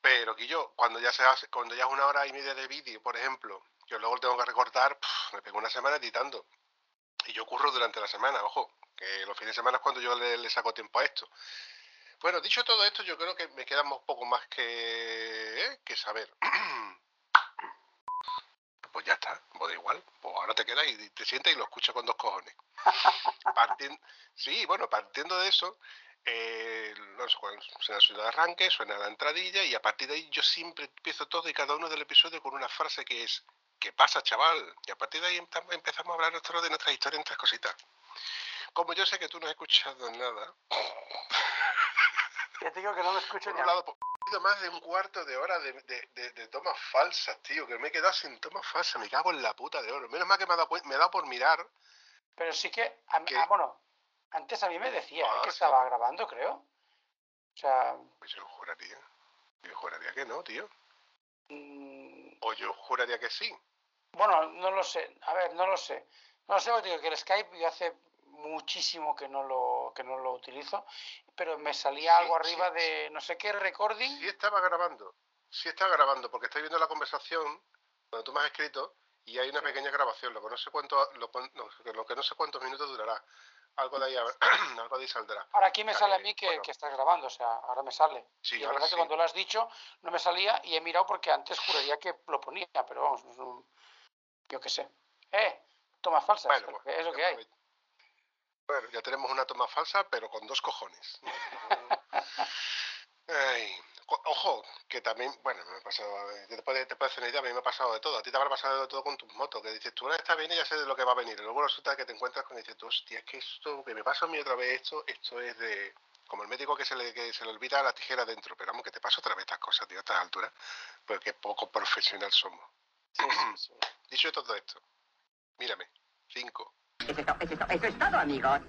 Pero que yo, cuando ya se hace, cuando ya es una hora y media de vídeo, por ejemplo, yo luego tengo que recortar, me pego una semana editando. Y yo curro durante la semana, ojo, que los fines de semana es cuando yo le saco tiempo a esto. Bueno, dicho todo esto, yo creo que me queda un poco más que, ¿eh? que saber. Pues ya está, pues da igual. Pues ahora te quedas y te sientas y lo escuchas con dos cojones. Partien- sí, bueno, partiendo de eso, eh, no sé, cuando suena el sonido de arranque, suena la entradilla y a partir de ahí yo siempre empiezo todo y cada uno del episodio con una frase que es ¿Qué pasa, chaval? Y a partir de ahí empe- empezamos a hablar nosotros de nuestras historias, nuestras cositas. Como yo sé que tú no has escuchado nada, te digo que no me escucho Por un lado, ido más de un cuarto de hora de, de- de- de tomas falsas, tío, que me he quedado sin tomas falsas, me cago en la puta de oro. Menos mal que me ha dado, me he dado por mirar. Pero sí que, ah, bueno, antes a mí me decía Ah, ¿eh? que sí. estaba grabando, creo. O sea, Pues yo juraría. Yo juraría que no, tío. mm, O yo juraría que sí. bueno, no lo sé. A ver, no lo sé. No lo sé, porque que el Skype yo hace muchísimo que no lo, que no lo utilizo, pero me salía Sí, algo arriba sí, de no sé qué recording. Sí estaba grabando. Sí estaba grabando, porque estoy viendo la conversación cuando tú me has escrito y hay una Sí. pequeña grabación. Lo que no sé cuánto, lo, no, lo que no sé cuántos minutos durará. Algo de ahí, algo de ahí saldrá. Ahora aquí me sale a mí que, bueno. que estás grabando, o sea, ahora me sale. Sí, y la verdad que cuando lo has dicho no me salía y he mirado porque antes juraría que lo ponía, pero vamos, yo qué sé. ¡Eh! Tomas falsas, Bueno, es lo pues, es lo que hay. Bueno, ya tenemos una toma falsa, pero con dos cojones. Ay, ojo, que también, bueno, me ha pasado, te puede, te puede hacer una idea, a mí me ha pasado de todo. A ti te habrá pasado de todo con tus motos, que dices, tú vez está bien y ya sé de lo que va a venir. Y luego resulta que te encuentras con y dices, hostia, es que esto, que me pasa a mí otra vez esto, esto es de... Como el médico que se le, que se le olvida la tijera dentro, pero vamos, que te pasa otra vez estas cosas, tío, a estas alturas, porque poco profesional somos. Sí, sí, sí. Dicho todo esto, mírame, cinco, Eso es, to- eso es to- eso es todo, amigos.